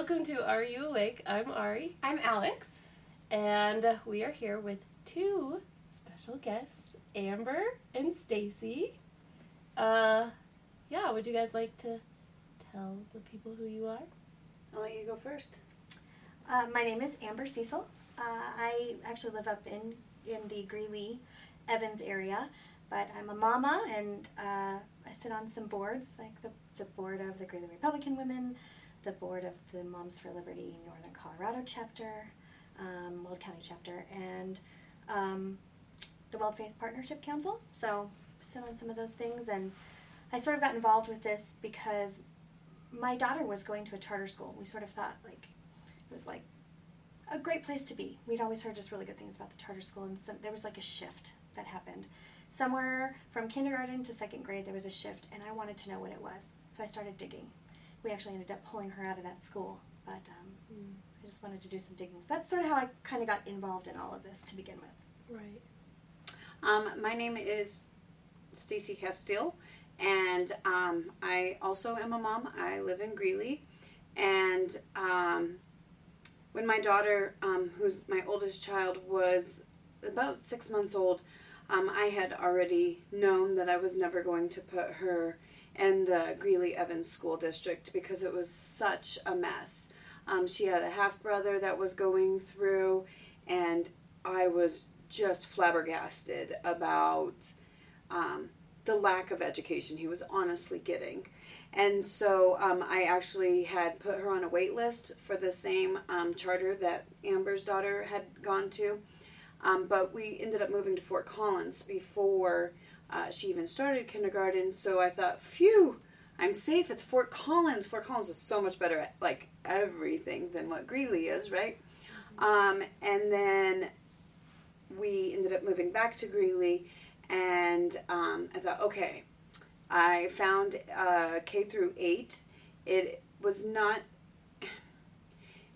welcome to Are You Awake? I'm Ari, I'm Alex. and we are here with two special guests, Amber and Stacy. Uh, yeah, would you guys like to tell the people who you are? I'll let you go first. Uh, my name is Amber Cecil. Uh, I actually live up in, in the Greeley, Evans area, but I'm a mama and uh, I sit on some boards, like the, the board of the Greeley Republican Women, the board of the Moms for Liberty Northern Colorado chapter, um, Weld County chapter, and um, the Weld Faith Partnership Council. So sit on some of those things, and I sort of got involved with this because my daughter was going to a charter school. We sort of thought like it was like a great place to be. We'd always heard just really good things about the charter school, and some, there was like a shift that happened. Somewhere from kindergarten to second grade, there was a shift, and I wanted to know what it was. So I started digging. We actually ended up pulling her out of that school, but um, I just wanted to do some digging. So that's sort of how I kind of got involved in all of this to begin with. Right. Um, my name is Stacy Castile, and um, I also am a mom. I live in Greeley, and um, when my daughter, um, who's my oldest child, was about six months old, um, I had already known that I was never going to put her in the Greeley Evans School District because it was such a mess. Um, she had a half brother that was going through, and I was just flabbergasted about um, the lack of education he was honestly getting. And so um, I actually had put her on a wait list for the same um, charter that Amber's daughter had gone to. Um, but we ended up moving to Fort Collins before uh, she even started kindergarten. So I thought, phew, I'm safe. It's Fort Collins. Fort Collins is so much better at like everything than what Greeley is, right? Um, and then we ended up moving back to Greeley, and um, I thought, okay, I found uh, K through eight. It was not.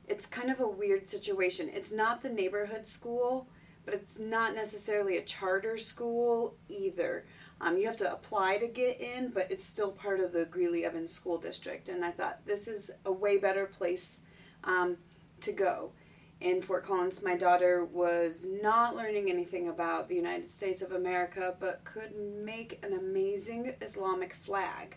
It's kind of a weird situation. It's not the neighborhood school, but it's not necessarily a charter school either. Um, you have to apply to get in, but it's still part of the Greeley Evans School District. And I thought this is a way better place um, to go. In Fort Collins, my daughter was not learning anything about the United States of America, but could make an amazing Islamic flag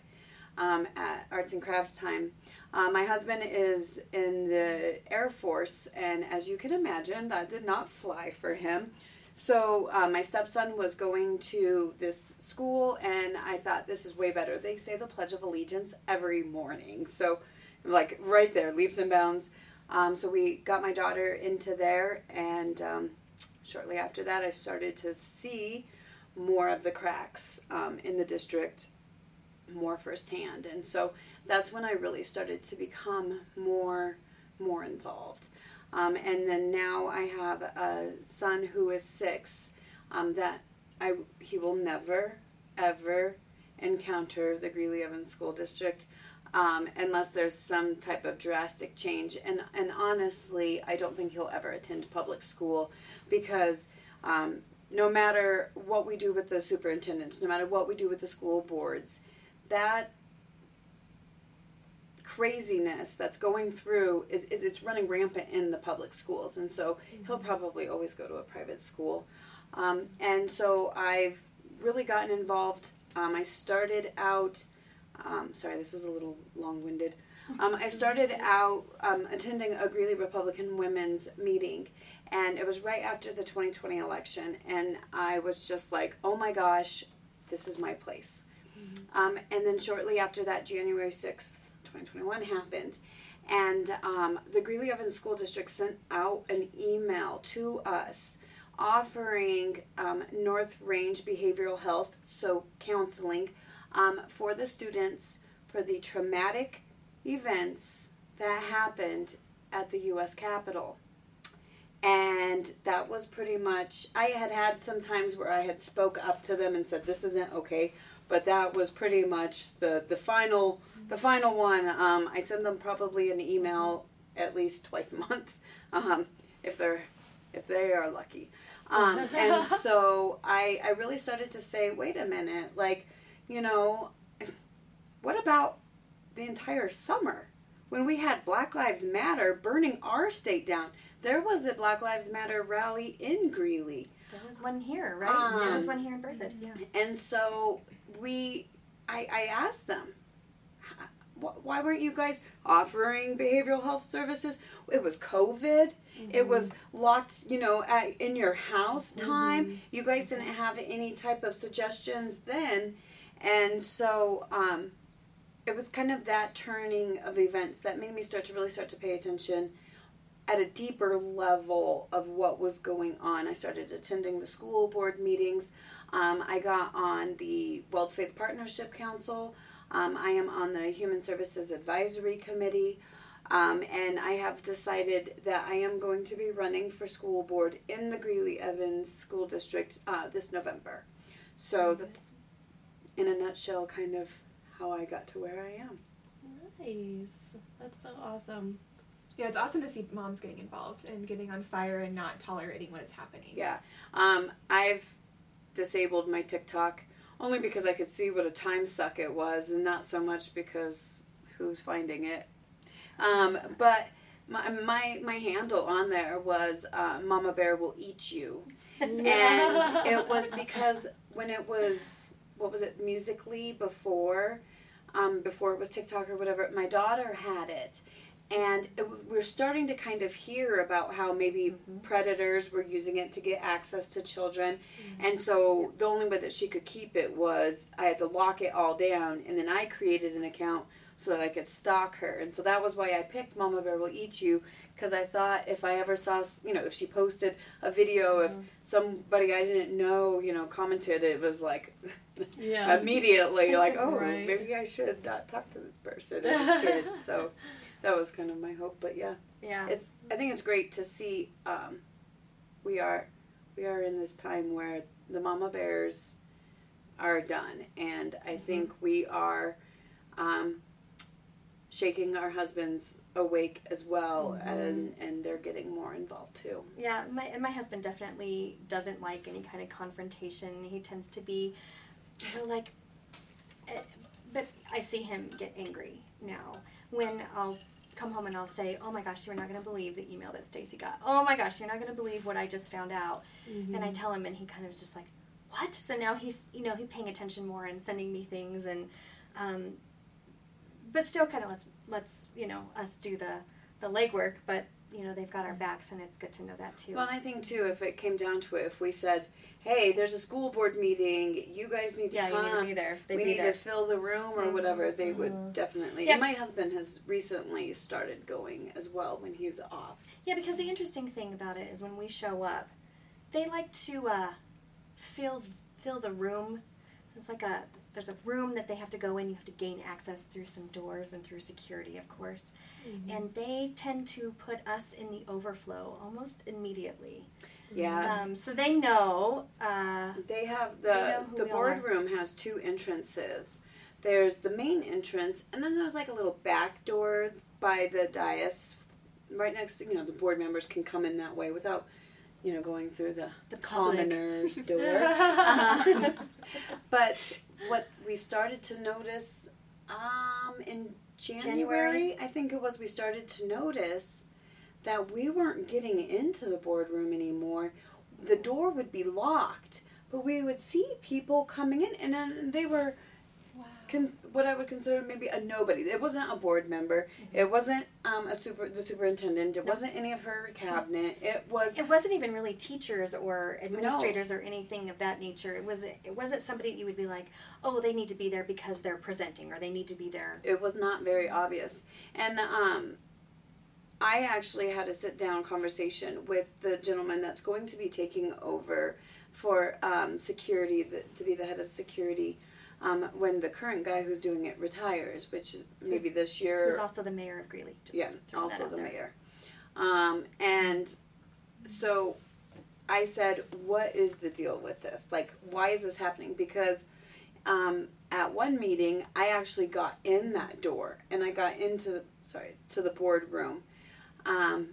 um, at arts and crafts time. Uh, my husband is in the Air Force, and as you can imagine, that did not fly for him. So uh, my stepson was going to this school, and I thought this is way better. They say the Pledge of Allegiance every morning, so like right there, leaps and bounds. Um, so we got my daughter into there, and um, shortly after that, I started to see more of the cracks um, in the district more firsthand, and so that's when I really started to become more more involved. Um, and then now I have a son who is six. Um, that I he will never ever encounter the Greeley Evans School District um, unless there's some type of drastic change. And and honestly, I don't think he'll ever attend public school because um, no matter what we do with the superintendents, no matter what we do with the school boards, that craziness that's going through is, is it's running rampant in the public schools. And so mm-hmm. he'll probably always go to a private school. Um, and so i've really gotten involved. Um, i started out um, sorry this is a little long-winded. Um, i started out um, attending a greeley republican women's meeting and it was right after the 2020 election and i was just like oh my gosh this is my place. Mm-hmm. um, and then shortly after that january 6th 2021 happened. And um, the Greeley Evans School District sent out an email to us offering um, North Range Behavioral Health, so counseling, um, for the students for the traumatic events that happened at the U.S. Capitol. And that was pretty much, I had had some times where I had spoke up to them and said, this isn't okay, but that was pretty much the, the final the final one, um, I send them probably an email at least twice a month, um, if they're if they are lucky. Um, and so I I really started to say, wait a minute, like, you know, what about the entire summer? when we had Black Lives Matter burning our state down, there was a Black Lives Matter rally in Greeley. There was one here, right? there was Um, one here in Berthoud. Yeah. And so we, I, I asked them, "H- wh- why weren't you guys offering behavioral health services? It was COVID. It was locked, you know, at, in your house time. You guys didn't have any type of suggestions then. And so um, it was kind of that turning of events that made me start to really start to pay attention at a deeper level of what was going on. I started attending the school board meetings. Um, I got on the Weld Faith Partnership Council. Um, I am on the Human Services Advisory Committee. Um, and I have decided that I am going to be running for school board in the Greeley Evans School District uh, this November. So that's, in a nutshell, kind of how I got to where I am. Nice. That's so awesome. Yeah, it's awesome to see moms getting involved and getting on fire and not tolerating what is happening. Yeah. Um, I've disabled my TikTok only because I could see what a time suck it was, and not so much because who's finding it. Um, but my, my my handle on there was uh, "Mama Bear will eat you," and it was because when it was what was it Musical.ly before um, before it was tiktok or whatever my daughter had it and it, we're starting to kind of hear about how maybe mm-hmm. predators were using it to get access to children mm-hmm. and so the only way that she could keep it was i had to lock it all down and then i created an account so that i could stalk her and so that was why i picked mama bear will eat you because I thought if I ever saw, you know, if she posted a video, if mm-hmm. somebody I didn't know, you know, commented, it was like Yeah. immediately like, oh, Right. maybe I should not talk to this person and this kid. So that was kind of my hope. But yeah, Yeah. it's I think it's great to see um, we are we are in this time where the mama bears are done, and I think we are. Um, shaking our husbands awake as well and and they're getting more involved too Yeah, my and my husband definitely doesn't like any kind of confrontation. He tends to be, you know, like, eh, but I see him get angry now when I'll come home and I'll say, "Oh my gosh, you're not going to believe the email that Stacy got. Oh my gosh, you're not going to believe what I just found out." And I tell him, and he kind of is just like, "What?" So now he's, you know, he's paying attention more and sending me things, and, um, but still, kind of let's let's you know us do the the legwork, but you know they've got our backs, and it's good to know that too. well i think too if it came down to it if we said hey there's a school board meeting you guys need to yeah, you need to be there. They'd we be need there. to fill the room or whatever they would Mhm. definitely Yeah. and my husband has recently started going as well when he's off Yeah, because the interesting thing about it is when we show up, they like to uh, fill fill the room. It's like a there's a room that they have to go in. You have to gain access through some doors and through security, of course. And they tend to put us in the overflow almost immediately. Yeah Um, so they know. Uh, They have the who the we all are. boardroom has two entrances. There's the main entrance, and then there's like a little back door by the dais, right next to you know the board members can come in that way without, you know, going through the The commoners door. Uh, but what we started to notice um, in January, January? I think it was, we started to notice that we weren't getting into the boardroom anymore. The door would be locked, but we would see people coming in, and then they were Wow. con- what I would consider maybe a nobody. It wasn't a board member. It wasn't um, a super the superintendent. It wasn't any of her cabinet. It was it wasn't even really teachers or administrators or anything of that nature. It was it wasn't somebody that you would be like, oh, they need to be there because they're presenting or they need to be there. it was not very obvious. And um, I actually had a sit down conversation with the gentleman that's going to be taking over for um, security, the, to be the head of security. Um, when the current guy who's doing it retires, which is maybe Who's- this year, Who's also the mayor of Greeley. Just yeah, also the there. mayor. Um, and so I said, "What is the deal with this? Like, why is this happening?" Because um, at one meeting, I actually got in that door and I got into sorry to the boardroom. Um,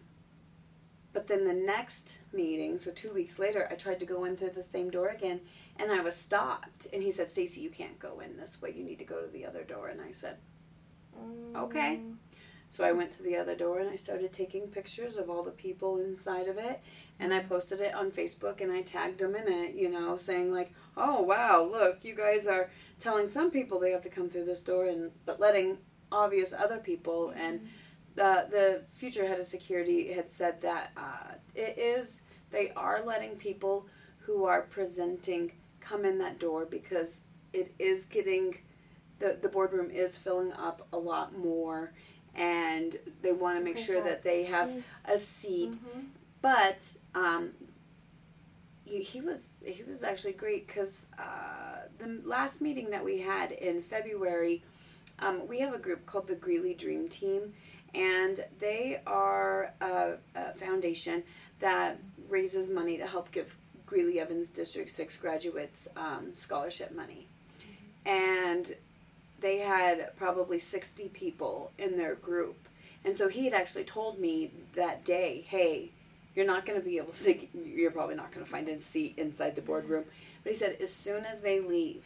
but then the next meeting, so two weeks later, I tried to go in through the same door again, and I was stopped. And he said, "Stacy, you can't go in this way. You need to go to the other door." And I said, Okay. So I went to the other door and I started taking pictures of all the people inside of it, and I posted it on Facebook and I tagged them in it, you know, saying like, "Oh wow, look, you guys are telling some people they have to come through this door, and but letting obvious other people." And the the future head of security had said that uh, it is they are letting people who are presenting come in that door because it is getting the the boardroom is filling up a lot more and they want to make sure that they have Mm. a seat Mhm. but um, he, he was he was actually great because uh, the last meeting that we had in February, um, we have a group called the Greeley Dream Team, and they are a, a foundation that raises money to help give Greeley Evans District Six graduates um, scholarship money, and they had probably sixty people in their group. And so he had actually told me that day, hey, you're not going to be able to you're probably not going to find a seat inside the boardroom but he said as soon as they leave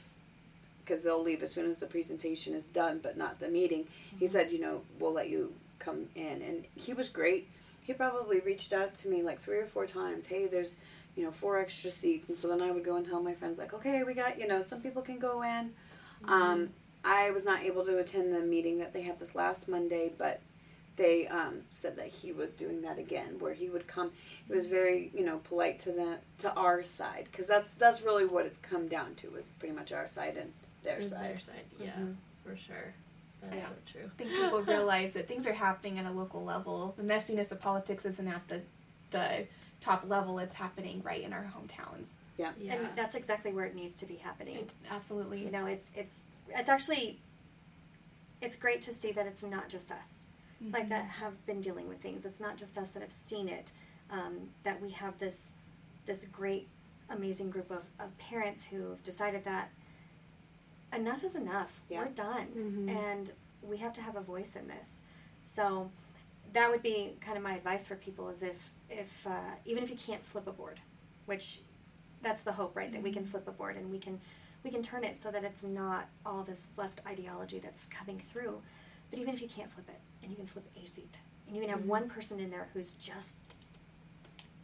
because they'll leave as soon as the presentation is done but not the meeting he said you know we'll let you come in and he was great he probably reached out to me like three or four times hey there's you know four extra seats and so then i would go and tell my friends like okay we got you know some people can go in um, i was not able to attend the meeting that they had this last monday but they um, said that he was doing that again where he would come he was very you know polite to the to our side because that's that's really what it's come down to is pretty much our side and their side Their side, yeah, Mm-hmm. Mhm. for sure. That's Yeah. so true. I think people realize that things are happening at a local level. The messiness of politics isn't at the the top level. It's happening right in our hometowns. Yeah. yeah. And that's exactly where it needs to be happening. It, absolutely. You know, it's it's it's actually it's great to see that it's not just us like Mhm. that have been dealing with things. It's not just us that have seen it. Um, that we have this this great, amazing group of, of parents who have decided that enough is enough. Yeah. We're done, Mhm. and we have to have a voice in this. So that would be kind of my advice for people is if if uh, even if you can't flip a board, which that's the hope, right? That we can flip a board and we can we can turn it so that it's not all this left ideology that's coming through. But even if you can't flip it, and you can flip a seat, and you can have Mhm. one person in there who's just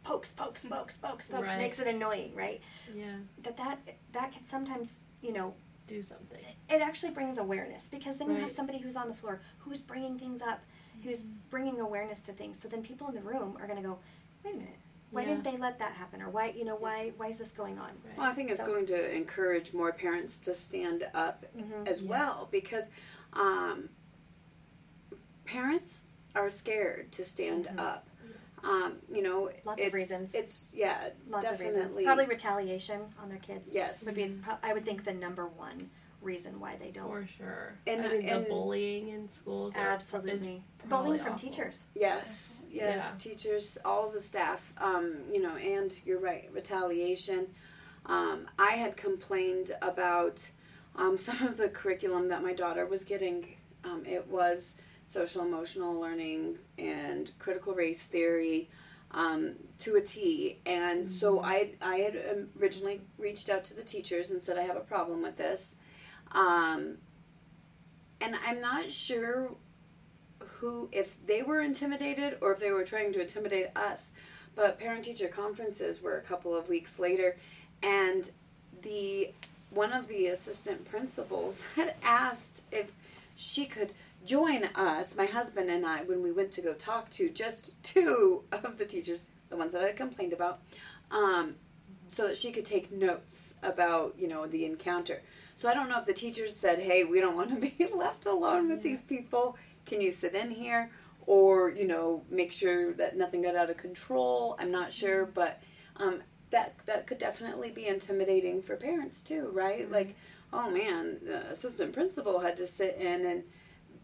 pokes, pokes, pokes, pokes, pokes, Right. makes it annoying, right? Yeah. That that that can sometimes, you know, Do something. it actually brings awareness because then you have somebody who's on the floor who's bringing things up, who's bringing awareness to things. So then people in the room are going to go, wait a minute, why Yeah. didn't they let that happen, or why, you know, why why is this going on? Right. well i think it's So- going to encourage more parents to stand up Mhm. as Yeah. well because um, parents are scared to stand Mhm. up um, you know Lots of reasons. it's yeah Lots of reasons. Probably retaliation on their kids. Yes. would be I would think the number one reason why they don't. For sure. And- I mean, and- the bullying in schools. Absolutely, is bullying from awful. teachers. Yes, yes, Yeah. teachers, all the staff, um, you know, and you're right, retaliation. Um, I had complained about um, some of the curriculum that my daughter was getting. Um, it was social emotional learning and critical race theory um, to a T. And so I, I had originally reached out to the teachers and said, I have a problem with this. Um, and I'm not sure who, if they were intimidated or if they were trying to intimidate us. But parent teacher conferences were a couple of weeks later, and the one of the assistant principals had asked if she could join us, my husband and I, when we went to go talk to just two of the teachers, the ones that I complained about, um, so that she could take notes about you know the encounter. So I don't know if the teachers said, "Hey, we don't want to be left alone with these people. Can you sit in here?" Or you know, make sure that nothing got out of control. I'm not sure, but um, that that could definitely be intimidating for parents too, right? Like, oh man, the assistant principal had to sit in and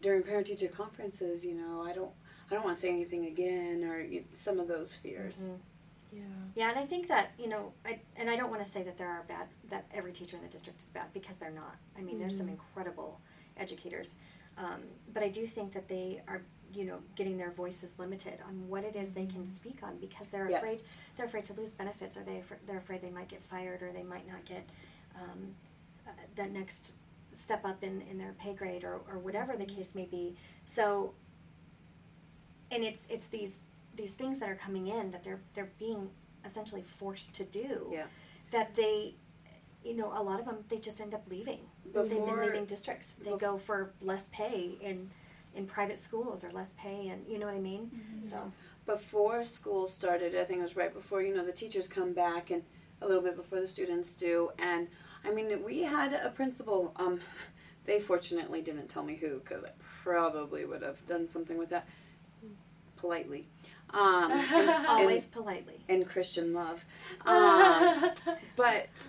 during parent teacher conferences, you know, I don't I don't want to say anything again, or you, some of those fears. Mhm. Yeah. Yeah, and I think that you know, I and I don't want to say that there are bad that every teacher in the district is bad because they're not. I mean, there's some Mhm. incredible educators, um, but I do think that they are you know getting their voices limited on what it is they can speak on because they're Yes. afraid they're afraid to lose benefits or they they're afraid they might get fired or they might not get um, uh, that next step up in, in their pay grade or, or whatever the case may be. So and it's it's these these things that are coming in that they're they're being essentially forced to do. Yeah. That they, you know, a lot of them they just end up leaving. Before, They've been leaving districts. They bef- go for less pay in in private schools or less pay, and you know what I mean. Mm-hmm. So before school started, I think it was right before, you know, the teachers come back and a little bit before the students do. And I mean, we had a principal, um, they fortunately didn't tell me who because I probably would have done something with that politely. Um, and- always politely. and Christian love. Um, but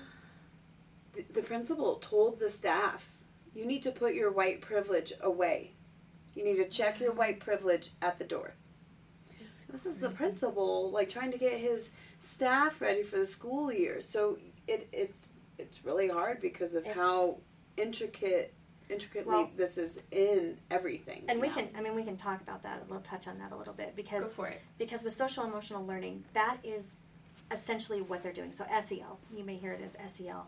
the, the principal told the staff, you need to put your white privilege away. You need to check your white privilege at the door. This is the principal, like trying to get his staff ready for the school year. So it, it's it's really hard because of It's- how intricate intricately Well- this is in everything. And we now. can, I mean, we can talk about that. We'll touch on that a little bit Go because for it. because with social emotional learning, that is essentially what they're doing. So SEL, you may hear it as SEL.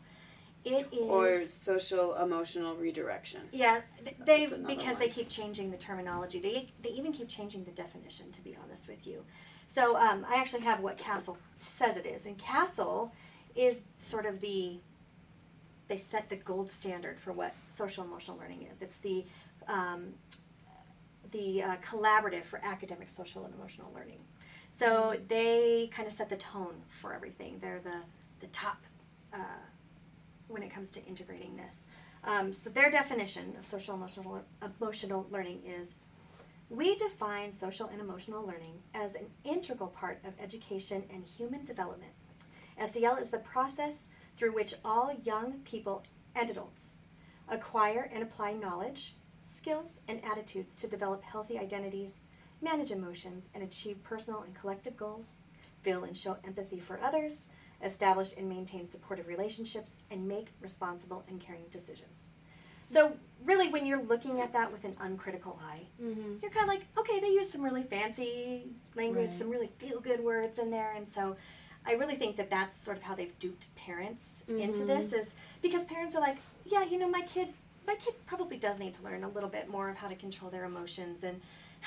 It is or social emotional redirection. yeah, they because one. they keep changing the terminology. They they even keep changing the definition. To be honest with you, so um, I actually have what CASEL says it is, and CASEL is sort of the they set the gold standard for what social emotional learning is. It's the um, the uh, collaborative for academic, social, and emotional learning. So they kind of set the tone for everything. They're the the top uh, when it comes to integrating this. Um, so their definition of social emotional emotional learning is we define social and emotional learning as an integral part of education and human development. SEL is the process through which all young people and adults acquire and apply knowledge, skills, and attitudes to develop healthy identities, manage emotions, and achieve personal and collective goals, feel and show empathy for others, establish and maintain supportive relationships, and make responsible and caring decisions. So, really, when you're looking at that with an uncritical eye, Mm-hmm. you're kind of like, okay, they use some really fancy language, Right. some really feel good words in there. And so I really think that that's sort of how they've duped parents into Mhm. this is because parents are like, yeah, you know, my kid, my kid probably does need to learn a little bit more of how to control their emotions. And,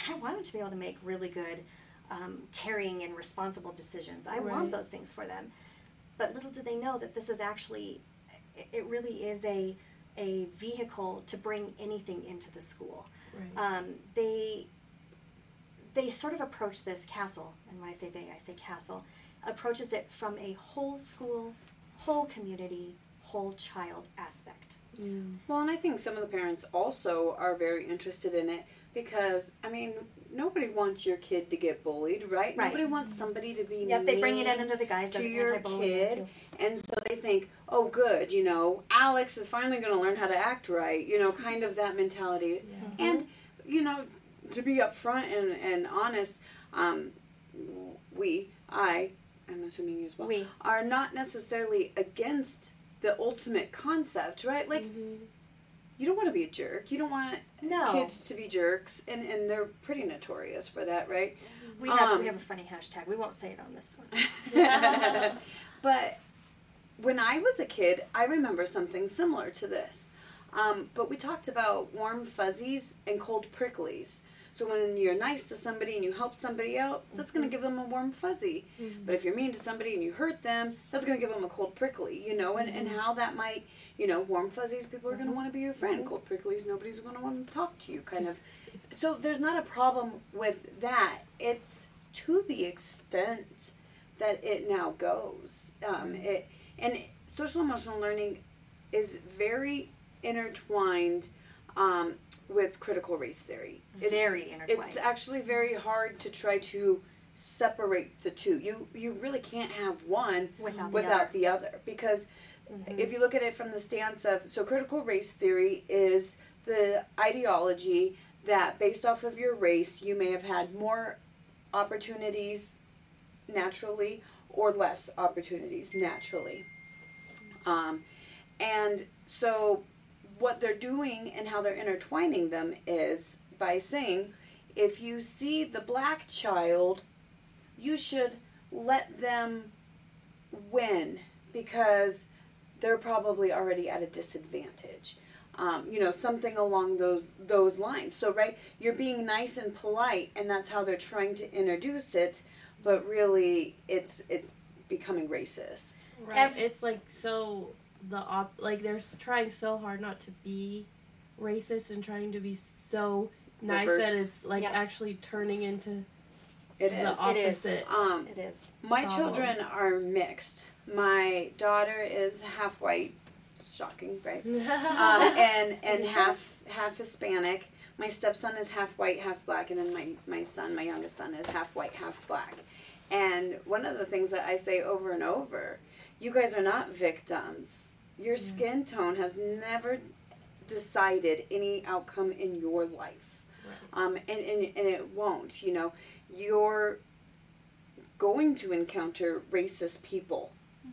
and I want them to be able to make really good, um, caring and responsible decisions. I Right. want those things for them. But little do they know that this is actually, it- it really is a, a vehicle to bring anything into the school Right. um, they they sort of approach this CASEL, and when I say they, I say CASEL, approaches it from a whole school, whole community, whole child aspect. Mm. Well, and I think some of the parents also are very interested in it because, I mean, nobody wants your kid to get bullied, right? Right. Nobody wants somebody to be Yep, they bring it in under the guise to of your anti-bullying kid, too. and so they think, oh, good, you know, Alex is finally going to learn how to act right, you know, kind of that mentality. Yeah. And, you know, to be upfront and, and honest, um, we, I, I'm assuming you as well, We. are not necessarily against the ultimate concept, right? Like, Mhm. you don't want to be a jerk. You don't want No. kids to be jerks, and, and they're pretty notorious for that, right? We have Um, we have a funny hashtag. We won't say it on this one. but when I was a kid, I remember something similar to this. Um, but we talked about warm fuzzies and cold pricklies. So when you're nice to somebody and you help somebody out, that's going to give them a warm fuzzy. Mhm. But if you're mean to somebody and you hurt them, that's going to give them a cold prickly, you know, and, and how that might, you know, warm fuzzies, people are going to want to be your friend. Cold pricklies, nobody's going to want to talk to you, kind of. So there's not a problem with that. It's to the extent that it now goes. Um, it and social emotional learning is very intertwined um, with critical race theory. It's, Very intertwined. It's actually very hard to try to separate the two. You you really can't have one Without the other. the other because Mhm. if you look at it from the stance of so critical race theory is the ideology that based off of your race you may have had more opportunities naturally or less opportunities naturally um, and so what they're doing and how they're intertwining them is by saying if you see the black child you should let them win because they're probably already at a disadvantage. Um, you know, something along those those lines. So, right, you're being nice and polite, and that's how they're trying to introduce it. But really, it's it's becoming racist. Right. Ev- it's like so the op like they're trying so hard not to be racist and trying to be so nice that it's like Yeah. actually turning into It the is. It is. opposite. Um, It is. My problem. children are mixed. My daughter is half white, shocking, right? Um, and and half half Hispanic. My stepson is half white, half black, and then my my son, my youngest son, is half white, half black. And one of the things that I say over and over, you guys are not victims. Your skin tone has never decided any outcome in your life. Right. Um, and, and, and it won't, you know. You're going to encounter racist people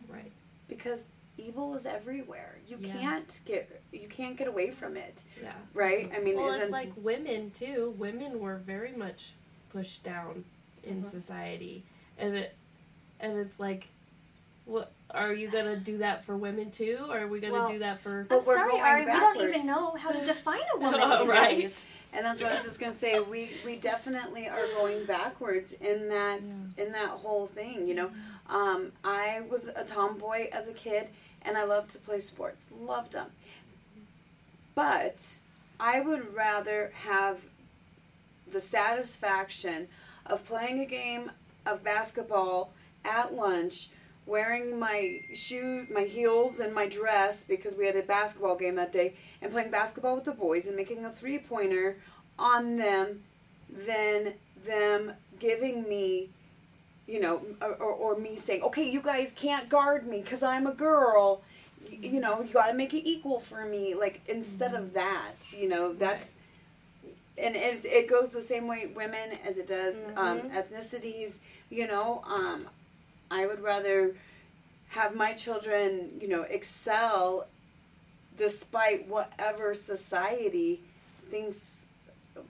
right. because evil is everywhere. You Yeah. can't get you can't get away from it, Yeah. right? I mean, Well, it's like women too. Women were very much pushed down in Mhm. society, and it, and it's like, what are you gonna do that for women too? Or are we gonna Well, do that for? But I'm we're sorry, going Ari. We don't even know how to define a woman Oh, these right. days. and that's what I was just gonna say. We we definitely are going backwards in that in that whole thing. You know, um, I was a tomboy as a kid, and I loved to play sports. Loved them, but I would rather have the satisfaction of playing a game of basketball at lunch wearing my shoe my heels and my dress because we had a basketball game that day and playing basketball with the boys and making a three pointer on them than them giving me you know or, or, or me saying okay you guys can't guard me because i'm a girl. Y- you know you got to make it equal for me like instead of that you know that's and it, it goes the same way women as it does um, Mhm. ethnicities you know um, i would rather have my children you know excel despite whatever society thinks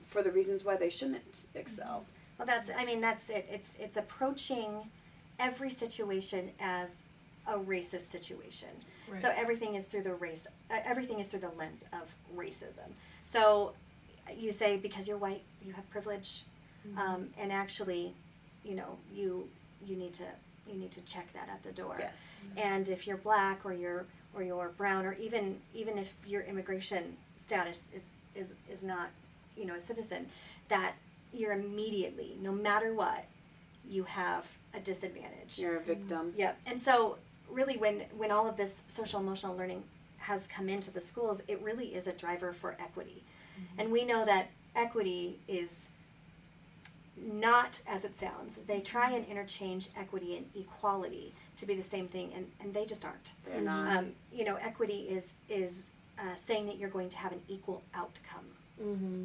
for the reasons why they shouldn't excel Well, that's. I mean, that's it. It's it's approaching every situation as a racist situation. Right. So everything is through the race. Uh, everything is through the lens of racism. So you say because you're white, you have privilege, um, and actually, you know, you you need to you need to check that at the door. yes. And if you're black or you're or you're brown or even even if your immigration status is is is not, you know, a citizen, that you're immediately, no matter what, you have a disadvantage. you're a victim. Yeah, and so really, when when all of this social emotional learning has come into the schools, it really is a driver for equity, mm-hmm. and we know that equity is not as it sounds. They try and interchange equity and equality to be the same thing, and, and they just aren't. they're not Um, you know, equity is is uh, saying that you're going to have an equal outcome, Mm-hmm.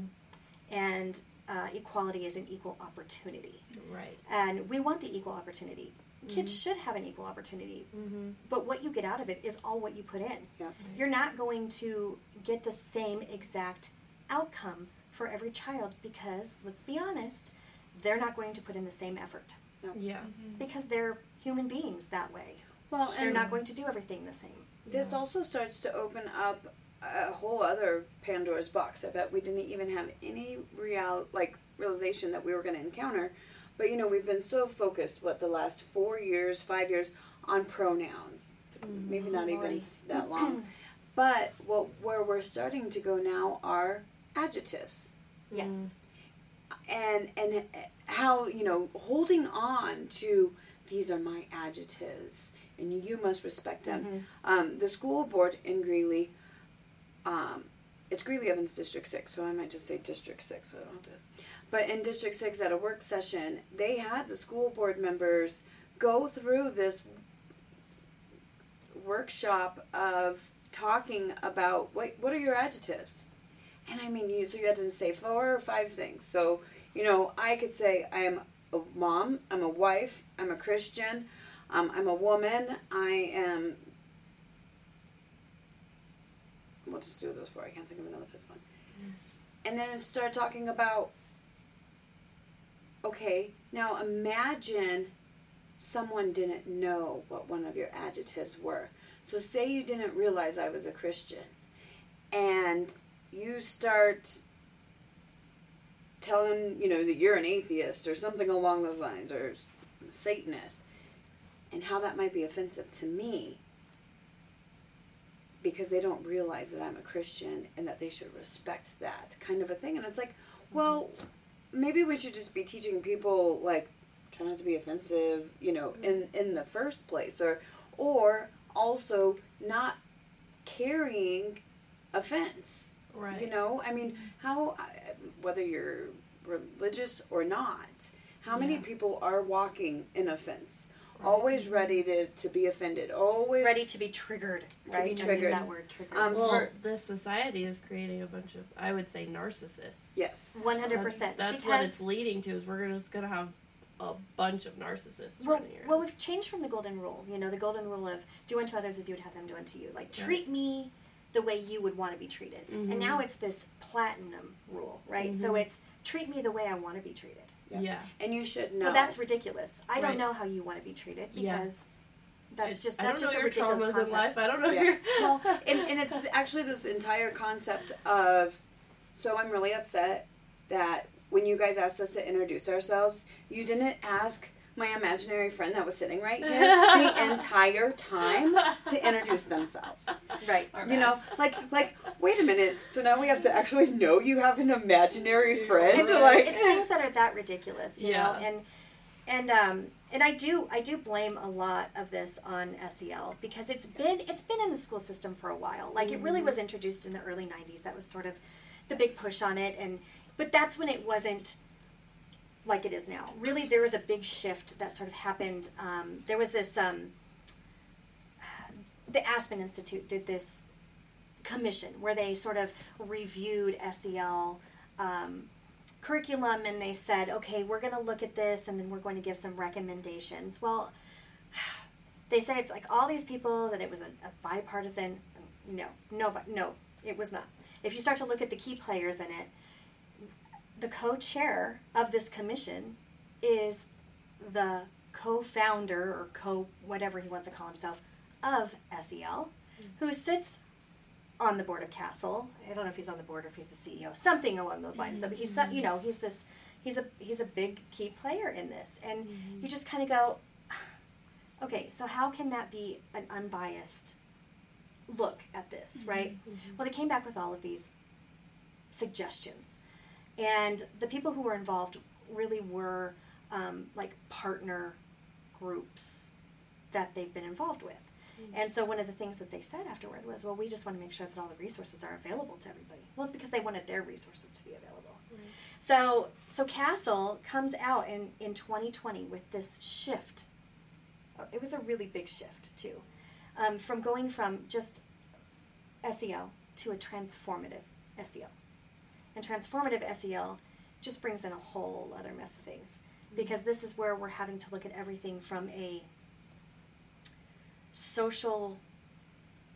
and uh, equality is an equal opportunity. Right. And we want the equal opportunity. Kids should have an equal opportunity, Mm-hmm. but what you get out of it is all what you put in. yeah You're not going to get the same exact outcome for every child because, let's be honest, they're not going to put in the same effort Yeah. Mm-hmm. because they're human beings that way. well They're not going to do everything the same. This also starts to open up a whole other Pandora's box. I bet we didn't even have any real like realization that we were going to encounter. But you know, we've been so focused what the last 4 years, 5 years on pronouns. Mm-hmm. Maybe not even that long. but what where we're starting to go now are adjectives. Yes. Mm-hmm. And and how, you know, holding on to these are my adjectives and you must respect them. Mhm. Um, the school board in Greeley, um, it's Greeley Evans District 6, so I might just say District 6, so I don't have to. But in District 6 at a work session, they had the school board members go through this workshop of talking about what, what are your adjectives? And I mean, you, so you had to say four or five things. So, you know, I could say I am a mom, I'm a wife, I'm a Christian, um, I'm a woman, I am we'll just do those four. I can't think of another fifth one. And then start talking about okay, now imagine someone didn't know what one of your adjectives were. So say you didn't realize I was a Christian and you start telling you know that you're an atheist or something along those lines or satanist and how that might be offensive to me because they don't realize that I'm a Christian and that they should respect that kind of a thing and it's like well maybe we should just be teaching people like try not to be offensive you know in in the first place or or also not carrying offense Right. you know, I mean, how I- whether you're religious or not, how many Yeah. people are walking in offense, always ready to, to be offended, always Ready to be triggered, be right? I'll use triggered. that word, triggered. Um, Well, for- this society is creating a bunch of, I would say, narcissists. Yes, One hundred percent. That's what it's leading to. Is we're just gonna have a bunch of narcissists Well, running well, we've changed from the golden rule. You know, the golden rule of do unto others as you would have them do unto you. Like Yeah. treat me the way you would want to be treated. Mhm. And now it's this platinum rule, right? So Mhm. it's treat me the way I want to be treated. Yeah. yeah. and you should know. Well, that's ridiculous. I don't know how you want to be treated Yeah. because that's I- just I that's don't just know a your ridiculous traumas concept. in life. I don't know Yeah. your. well, and, and it's actually this entire concept of so I'm really upset that when you guys asked us to introduce ourselves, you didn't ask my imaginary friend that was sitting right here the entire time to introduce themselves. Right. Our You bad. know, like like wait a minute. So now we have to actually know you have an imaginary friend. And it's, like it's things that are that ridiculous, you know, and and um and I do I do blame a lot of this on SEL because it's been it's been in the school system for a while. Like it really was introduced in the early '90s. That was sort of the big push on it, and but that's when it wasn't like it is now. Really, there was a big shift that sort of happened. Um, there was this um, the Aspen Institute did this commission where they sort of reviewed SEL um, curriculum and they said, okay, we're going to look at this and then we're going to give some recommendations. Well, they say it's like all these people that it was a, a bipartisan. No, no, but no, it was not. If you start to look at the key players in it, the co-chair of this commission is the co-founder or co whatever he wants to call himself of SEL, mm-hmm. who sits on the board of CASEL. I don't know if he's on the board or if he's the CEO, something along those lines. So he's you know he's this he's a he's a big key player in this, and mm-hmm. you just kind of go, okay, so how can that be an unbiased look at this, right? Mm-hmm. Well, they came back with all of these suggestions, and the people who were involved really were um, like partner groups that they've been involved with. And so one of the things that they said afterward was, well, we just want to make sure that all the resources are available to everybody. Well, it's because they wanted their resources to be available. So, so CASEL comes out in, in 2020 with this shift. Uh, It was a really big shift too, um, from going from just SEL to a transformative SEL. And transformative SEL just brings in a whole other mess of things. Because this is where we're having to look at everything from a social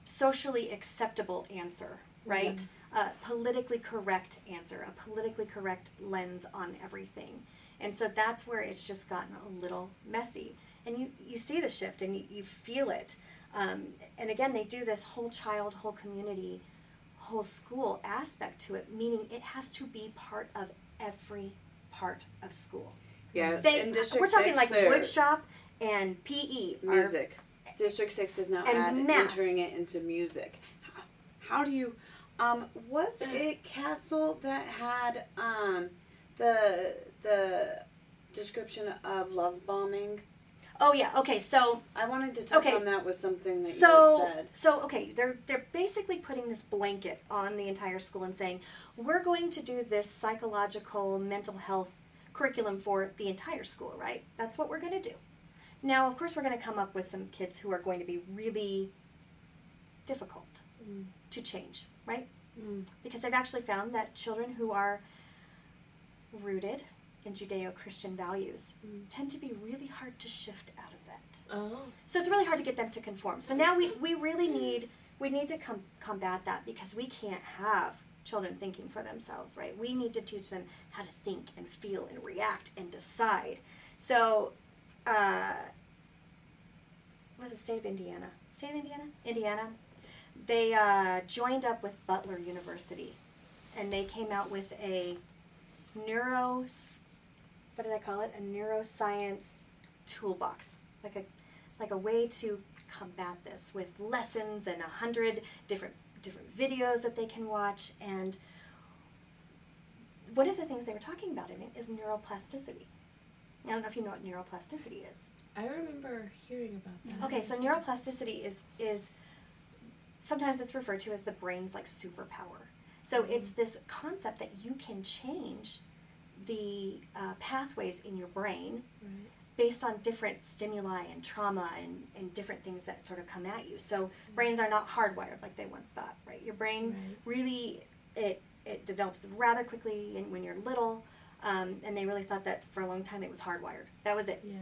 socially acceptable answer right? A politically correct answer a politically correct lens on everything. And so that's where it's just gotten a little messy. And you you see the shift and you, you feel it. Um, and again they do this whole child whole community whole school aspect to it meaning it has to be part of every part of school yeah, they, in District we're talking like they're- wood shop and PE. are- music. District Six is now And add, entering it into music. How, how do you? Um, was it CASEL that had um, the the description of love bombing? Oh yeah. Okay. So I wanted to touch Okay. on that with something that so you had said. so okay. They're they're basically putting this blanket on the entire school and saying we're going to do this psychological mental health curriculum for the entire school. Right. That's what we're going to do. Now, of course, we're going to come up with some kids who are going to be really difficult Mm. to change. Right. Mm. because I've actually found that children who are rooted in Judeo Christian values Mm. tend to be really hard to shift out of that. Oh. So it's really hard to get them to conform. So now we, we really need we need to com- combat that because we can't have children thinking for themselves, right? We need to teach them how to think and feel and react and decide. So, uh, was it state of Indiana? State of Indiana? Indiana. they uh, joined up with Butler University, and they came out with a neuro. What did I call it? A neuroscience toolbox, like a like a way to combat this with lessons and a hundred different different videos that they can watch. And one of the things they were talking about in it is neuroplasticity. I don't know if you know what neuroplasticity is. I remember hearing about that. Okay, so neuroplasticity is is sometimes it's referred to as the brain's like superpower. So mm-hmm. it's this concept that you can change the uh, pathways in your brain Right. based on different stimuli and trauma and, and different things that sort of come at you. So brains are not hardwired like they once thought, right? Your brain Right. really it it develops rather quickly in, when you're little, um, and they really thought that for a long time it was hardwired. That was it Yeah.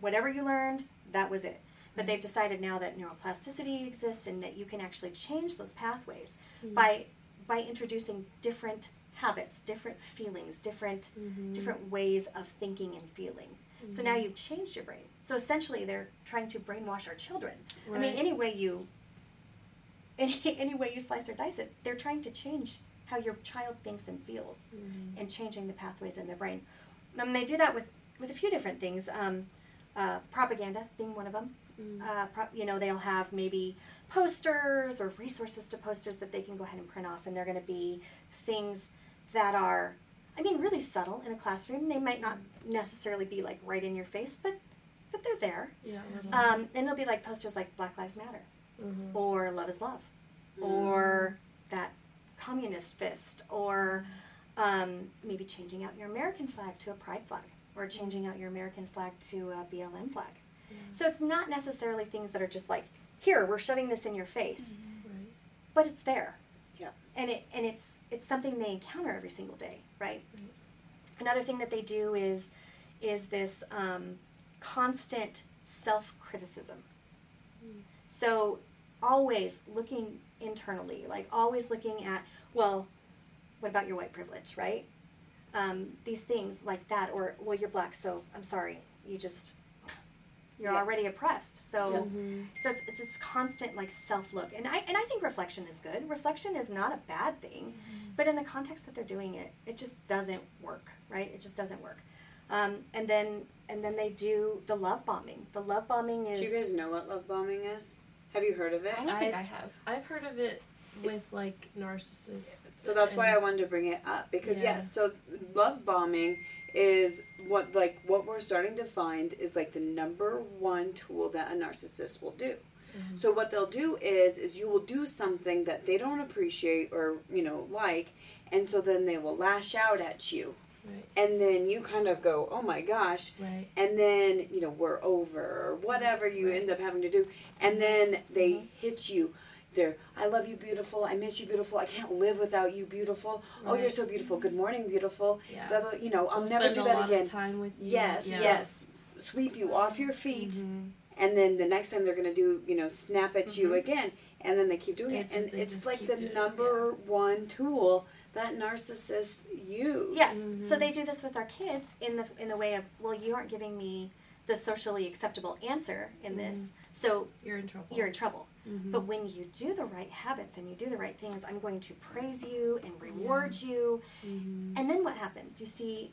whatever you learned, that was it. But Right. they've decided now that neuroplasticity exists and that you can actually change those pathways Mhm. by by introducing different habits, different feelings, different Mhm. different ways of thinking and feeling. So now Mhm. you've changed your brain. So essentially they're trying to brainwash our children. I mean any way you any, any way you slice or dice it, they're trying to change how your child thinks and feels Mhm. and changing the pathways in their brain. And they do that with, with a few different things. Um, uh, propaganda being one of them. Mm. Uh, pro- you know, they'll have maybe posters or resources to posters that they can go ahead and print off, and they're going to be things that are, I mean, really subtle in a classroom. They might not necessarily be like right in your face, but but they're there. Yeah. a little. Um, and it'll be like posters like Black Lives Matter Mhm. or Love is Love or that communist fist or um, maybe changing out your American flag to a pride flag or changing out your American flag to a BLM flag. Yeah. So it's not necessarily things that are just like, here, we're shoving this in your face, Right. but it's there. Yeah. And it and it's it's something they encounter every single day, right? Right. Another thing that they do is is this um, constant self criticism. Mm. So always looking internally, like always looking at, well, what about your white privilege, right? Um, these things like that, or well, you're black, so I'm sorry, you just you're Yeah. already oppressed. So Mhm. so it's, it's this constant like self look, and I and I think reflection is good. Reflection is not a bad thing, but in the context that they're doing it, it just doesn't work, right? It just doesn't work. Um, and then and then they do the love bombing. The love bombing is Do you guys know what love bombing is? Have you heard of it? I don't think I- I have. I've heard of it with like narcissists. So that's why I wanted to bring it up because Yeah. yes, so love bombing is what like what we're starting to find is like the number one tool that a narcissist will do. Mhm. So what they'll do is is you will do something that they don't appreciate or you know like, and so then they will lash out at you, Right. and then you kind of go, oh my gosh, Right. and then you know we're over or whatever you Right. end up having to do and then they Mhm. hit you they're i love you beautiful i miss you beautiful i can't live without you beautiful oh you're so beautiful good morning beautiful Yeah. blah, blah, you know i'll They'll never spend do a that lot again Of time with you. yes Yeah. yes sweep you off your feet Mhm. and then the next time they're going to do you know snap at you Mhm. again and then they keep doing They it ju- and it's like the doing it, number one tool that narcissists use Yes. Mhm. So they do this with our kids in the in the way of, well, you aren't giving me the socially acceptable answer in this, so You're in trouble. you're in trouble. Mhm. But when you do the right habits and you do the right things, I'm going to praise you and reward you. Mhm. And then what happens? You see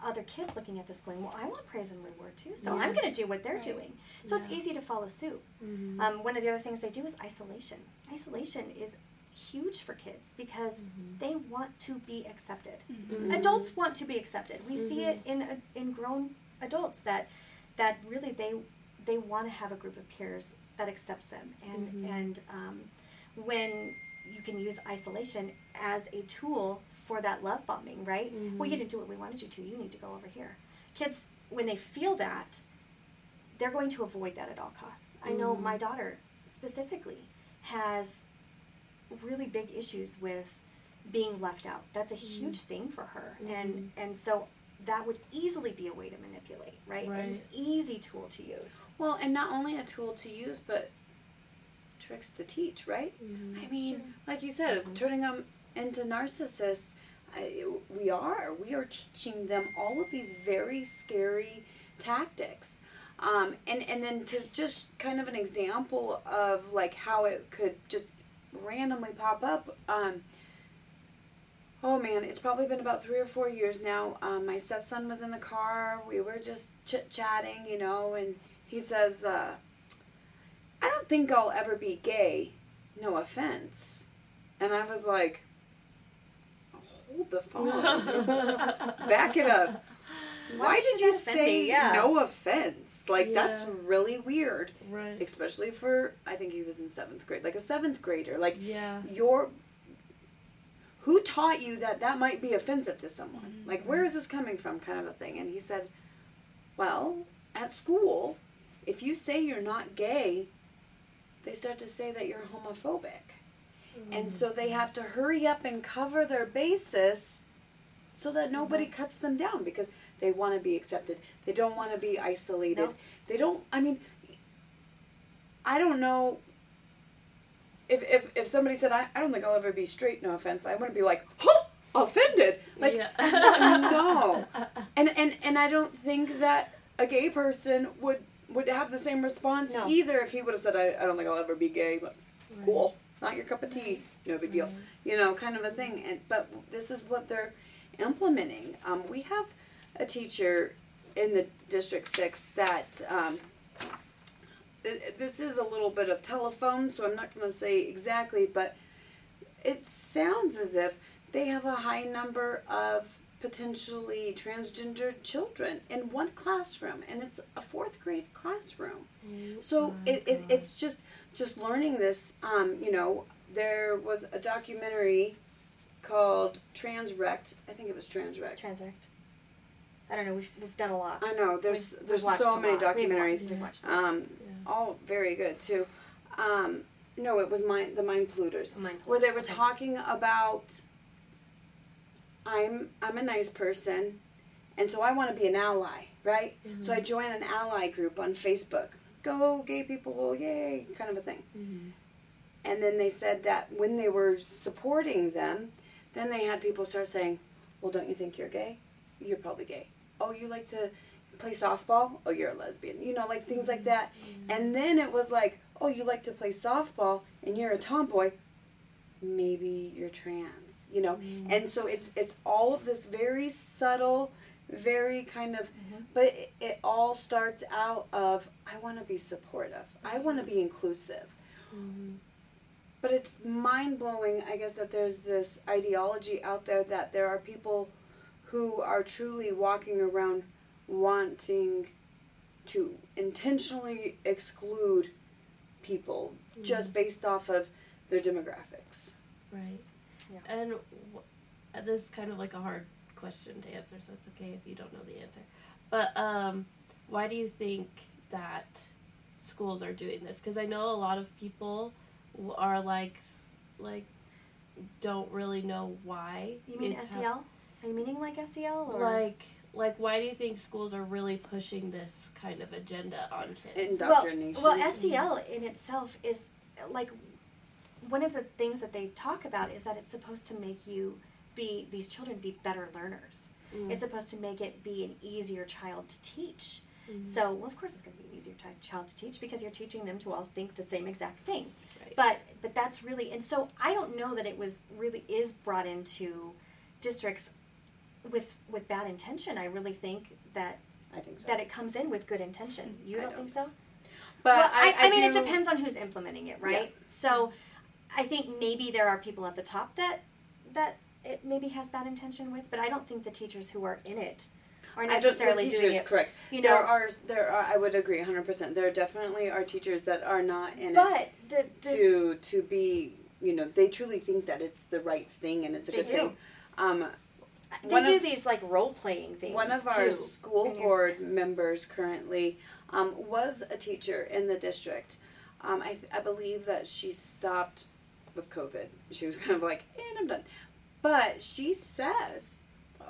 other kids looking at this going, well, I want praise and reward too, so I'm going to do what they're Right. doing. So it's easy to follow suit. Mhm. Um, one of the other things they do is isolation. Isolation is huge for kids because Mhm. they want to be accepted. Mhm. Adults want to be accepted. We see Mhm. it in uh, in grown adults that that really they they want to have a group of peers that accepts them and Mhm. and um, when you can use isolation as a tool for that love bombing, right? Well, you didn't do what we wanted you to. You need to go over here. Kids, when they feel that, they're going to avoid that at all costs. I know Mhm. my daughter specifically has really big issues with being left out. That's a huge thing for her. And and so that would easily be a way to manipulate, right? An easy tool to use. well and not only a tool to use but tricks to teach right Mhm. I mean, like you said, turning them into narcissists, I, we are. We are teaching them all of these very scary tactics. Um, and, and then to just kind of an example of like how it could just randomly pop up. Um, oh man, it's probably been about three or four years now. Um, my stepson was in the car. We were just chit chatting, you know, and he says, uh, I don't think I'll ever be gay. No offense. And I was like, hold the phone. Back it up. Why, Why did you say? Yeah. no offense? Like, that's really weird. right. Especially for, I think he was in seventh grade, like a seventh grader. Like, Yeah. your who taught you that that might be offensive to someone? Mm-hmm. like where is this coming from kind of a thing? And he said well at school if you say you're not gay they start to say that you're homophobic. And so they have to hurry up and cover their bases so that nobody cuts them down because they want to be accepted. They don't want to be isolated. No. they don't i mean i don't know if, if, if somebody said I, I don't think I'll ever be straight, no offense, I wouldn't be like, huh, offended. Like Yeah. no. And and and I don't think that a gay person would would have the same response No. either if he would have said I, I don't think I'll ever be gay, but Right. cool. Not your cup of tea. No big deal. Right. You know, kind of a thing. And but this is what they're implementing. Um, we have a teacher in the District Six that um, th- this is a little bit of telephone, so I'm not going to say exactly, but it sounds as if they have a high number of potentially transgender children in one classroom, and it's a fourth grade classroom. So it, it, it's just just learning this. Um, you know, there was a documentary called transrect I think it was transrect Transact. I don't know. We've, we've done a lot. I know there's We've- we've there's so many. We've documentaries. We've lot. Um. All very good too. Um, no, it was mind the mind polluters Mind where they were okay. talking about I'm I'm a nice person and so I want to be an ally, right? So I join an ally group on Facebook. Go gay people, yay, kind of a thing. Mhm. And then they said that when they were supporting them, then they had people start saying, "Well, don't you think you're gay? You're probably gay. Oh, you like to play softball? Oh, you're a lesbian. You know, like things like that." Mm-hmm. And then it was like, "Oh, you like to play softball and you're a tomboy? Maybe you're trans." You know, mm-hmm. and so it's it's all of this very subtle, very kind of, mm-hmm. but it, it all starts out of I want to be supportive. I want to be inclusive. Mhm. But it's mind blowing, I guess, that there's this ideology out there that there are people who are truly walking around wanting to intentionally exclude people just based off of their demographics. Right. Yeah. And wh- uh, this is kind of like a hard question to answer, so it's okay if you don't know the answer. But um, why do you think that schools are doing this? Because I know a lot of people are like, like, don't really know why. You mean SEL? hap- Are you meaning like SEL or like, like, why do you think schools are really pushing this kind of agenda on kids? Indoctrination. Well, well, SEL in itself is like one of the things that they talk about is that it's supposed to make you be these children be better learners. Mm. It's supposed to make it be an easier child to teach. Mhm. So, well, of course, it's going to be an easier ti- child to teach because you're teaching them to all think the same exact thing. Right. But but that's really and so I don't know that it was really is brought into districts with with bad intention. I really think that I think so. that it comes in with good intention. You don't, don't. think so? but well, I, I, mean, do- it depends on who's implementing it, right? So, I think maybe there are people at the top that that it maybe has bad intention with, but I don't think the teachers who are in it are I don't- necessarily the doing it. correct. You know, there know, are there are I would agree 100%. There definitely are teachers that are not in it the, the to to be you know they truly think that it's the right thing and it's a They good do. thing. Um, they do of- these like role playing things. one of our too. school board members currently um, was a teacher in the district. Um, I, I believe that she stopped with COVID. She was kind of like, and I'm done. But she says,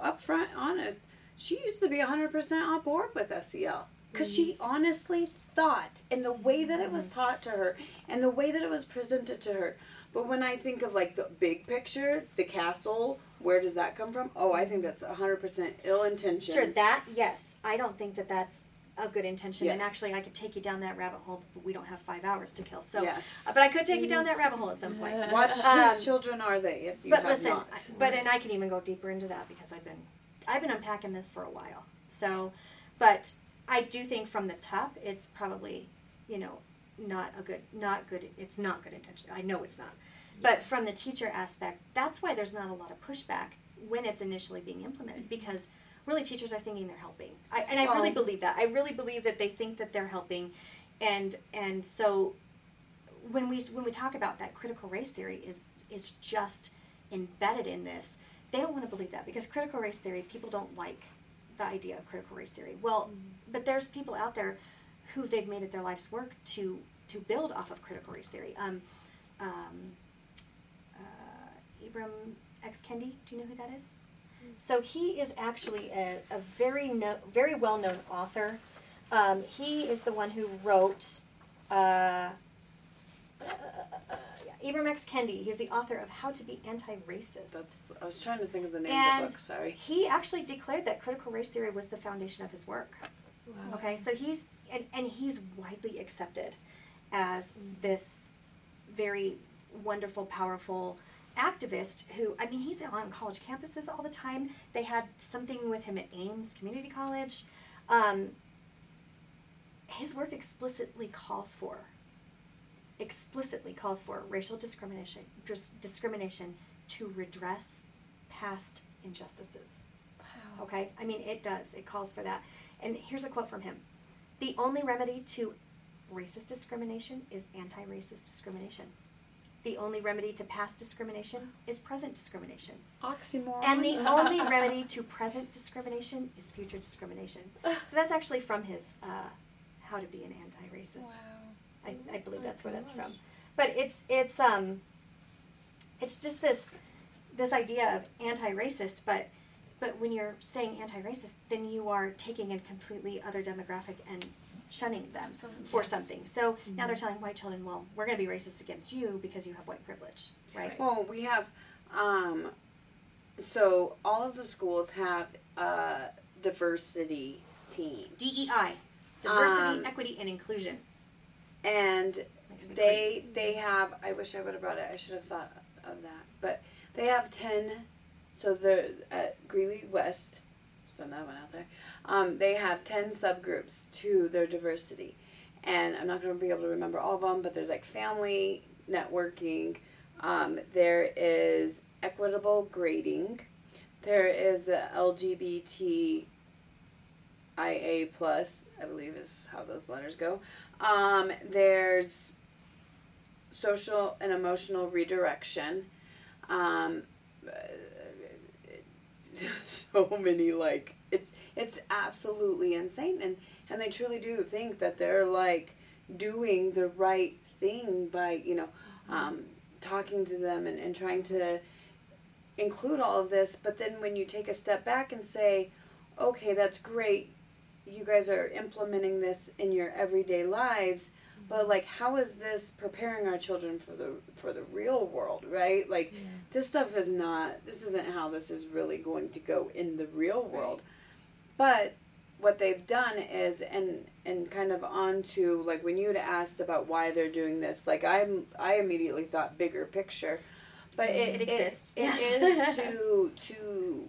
upfront, honest, she used to be 100% on board with SEL. Because she honestly thought, in the way that it was taught to her, and the way that it was presented to her. But when I think of like the big picture, the CASEL, where does that come from? Oh, I think that's 100% ill intentions. Sure, that yes, I don't think that that's a good intention. And actually, I could take you down that rabbit hole, but we don't have five hours to kill. So, yes. uh, but I could take you down that rabbit hole at some point. Watch Um, whose children are they if you but have listen, not. I- but and I can even go deeper into that because I've been I've been unpacking this for a while. So, but I do think from the top, it's probably you know not a good not good. It's not good intention. I know it's not. But from the teacher aspect, that's why there's not a lot of pushback when it's initially being implemented because really teachers are thinking they're helping. I, and I really believe that. I really believe that they think that they're helping, and and so when we when we talk about that critical race theory is is just embedded in this, they don't want to believe that because critical race theory people don't like the idea of critical race theory. Well, but there's people out there who they've made it their life's work to to build off of critical race theory. Um, um, Ibram X Kendi, do you know who that is? So he is actually a, a very no, very well known author. Um, he is the one who wrote. Uh, uh, uh, Ibram X Kendi. He's the author of How to Be Anti-Racist. That's, I was trying to think of the name And of the book. Sorry. he actually declared that critical race theory was the foundation of his work. Wow. Okay, so he's and, and he's widely accepted as this very wonderful, powerful activist who I mean he's on college campuses all the time. They had something with him at Aims Community College. Um, his work explicitly calls for explicitly calls for racial discrimination dis- discrimination to redress past injustices. Wow. Okay? I mean, it does. It calls for that. And here's a quote from him The only remedy to racist discrimination is anti racist discrimination. The only remedy to past discrimination is present discrimination. Oxymoron. And the only remedy to present discrimination is future discrimination. So that's actually from his uh, How to Be an Anti Racist. I, I believe Oh, that's where that's from. But it's it's um it's just this this idea of anti-racist, but but when you're saying anti-racist, then you are taking a completely other demographic and shunning them for yes. something. So now they're Mhm. telling white children, well, we're going to be racist against you because you have white privilege, right? Right. Well, we have, um, so all of the schools have a diversity team, DEI, diversity, Um, equity, and inclusion. and they they have. I wish I would have brought it. I should have thought of that. But they have ten. So the at Greeley West, throw that one out there. Um, they have ten subgroups to their diversity, and I'm not going to be able to remember all of them. But there's like family networking. Um, there is equitable grading. There is the LGBT IA plus, I believe is how those letters go. Um, there's social and emotional redirection. Um, so many like it's it's absolutely insane, and and they truly do think that they're like doing the right thing by you know um, talking to them and, and trying to include all of this. But then when you take a step back and say, okay, that's great, you guys are implementing this in your everyday lives but like how is this preparing our children for the for the real world right? Like Yeah. this stuff is not this isn't how this is really going to go in the real world. But what they've done is and and kind of on to like when you had asked about why they're doing this like i'm i immediately thought bigger picture. But mm-hmm. it, It exists, it yes. is to to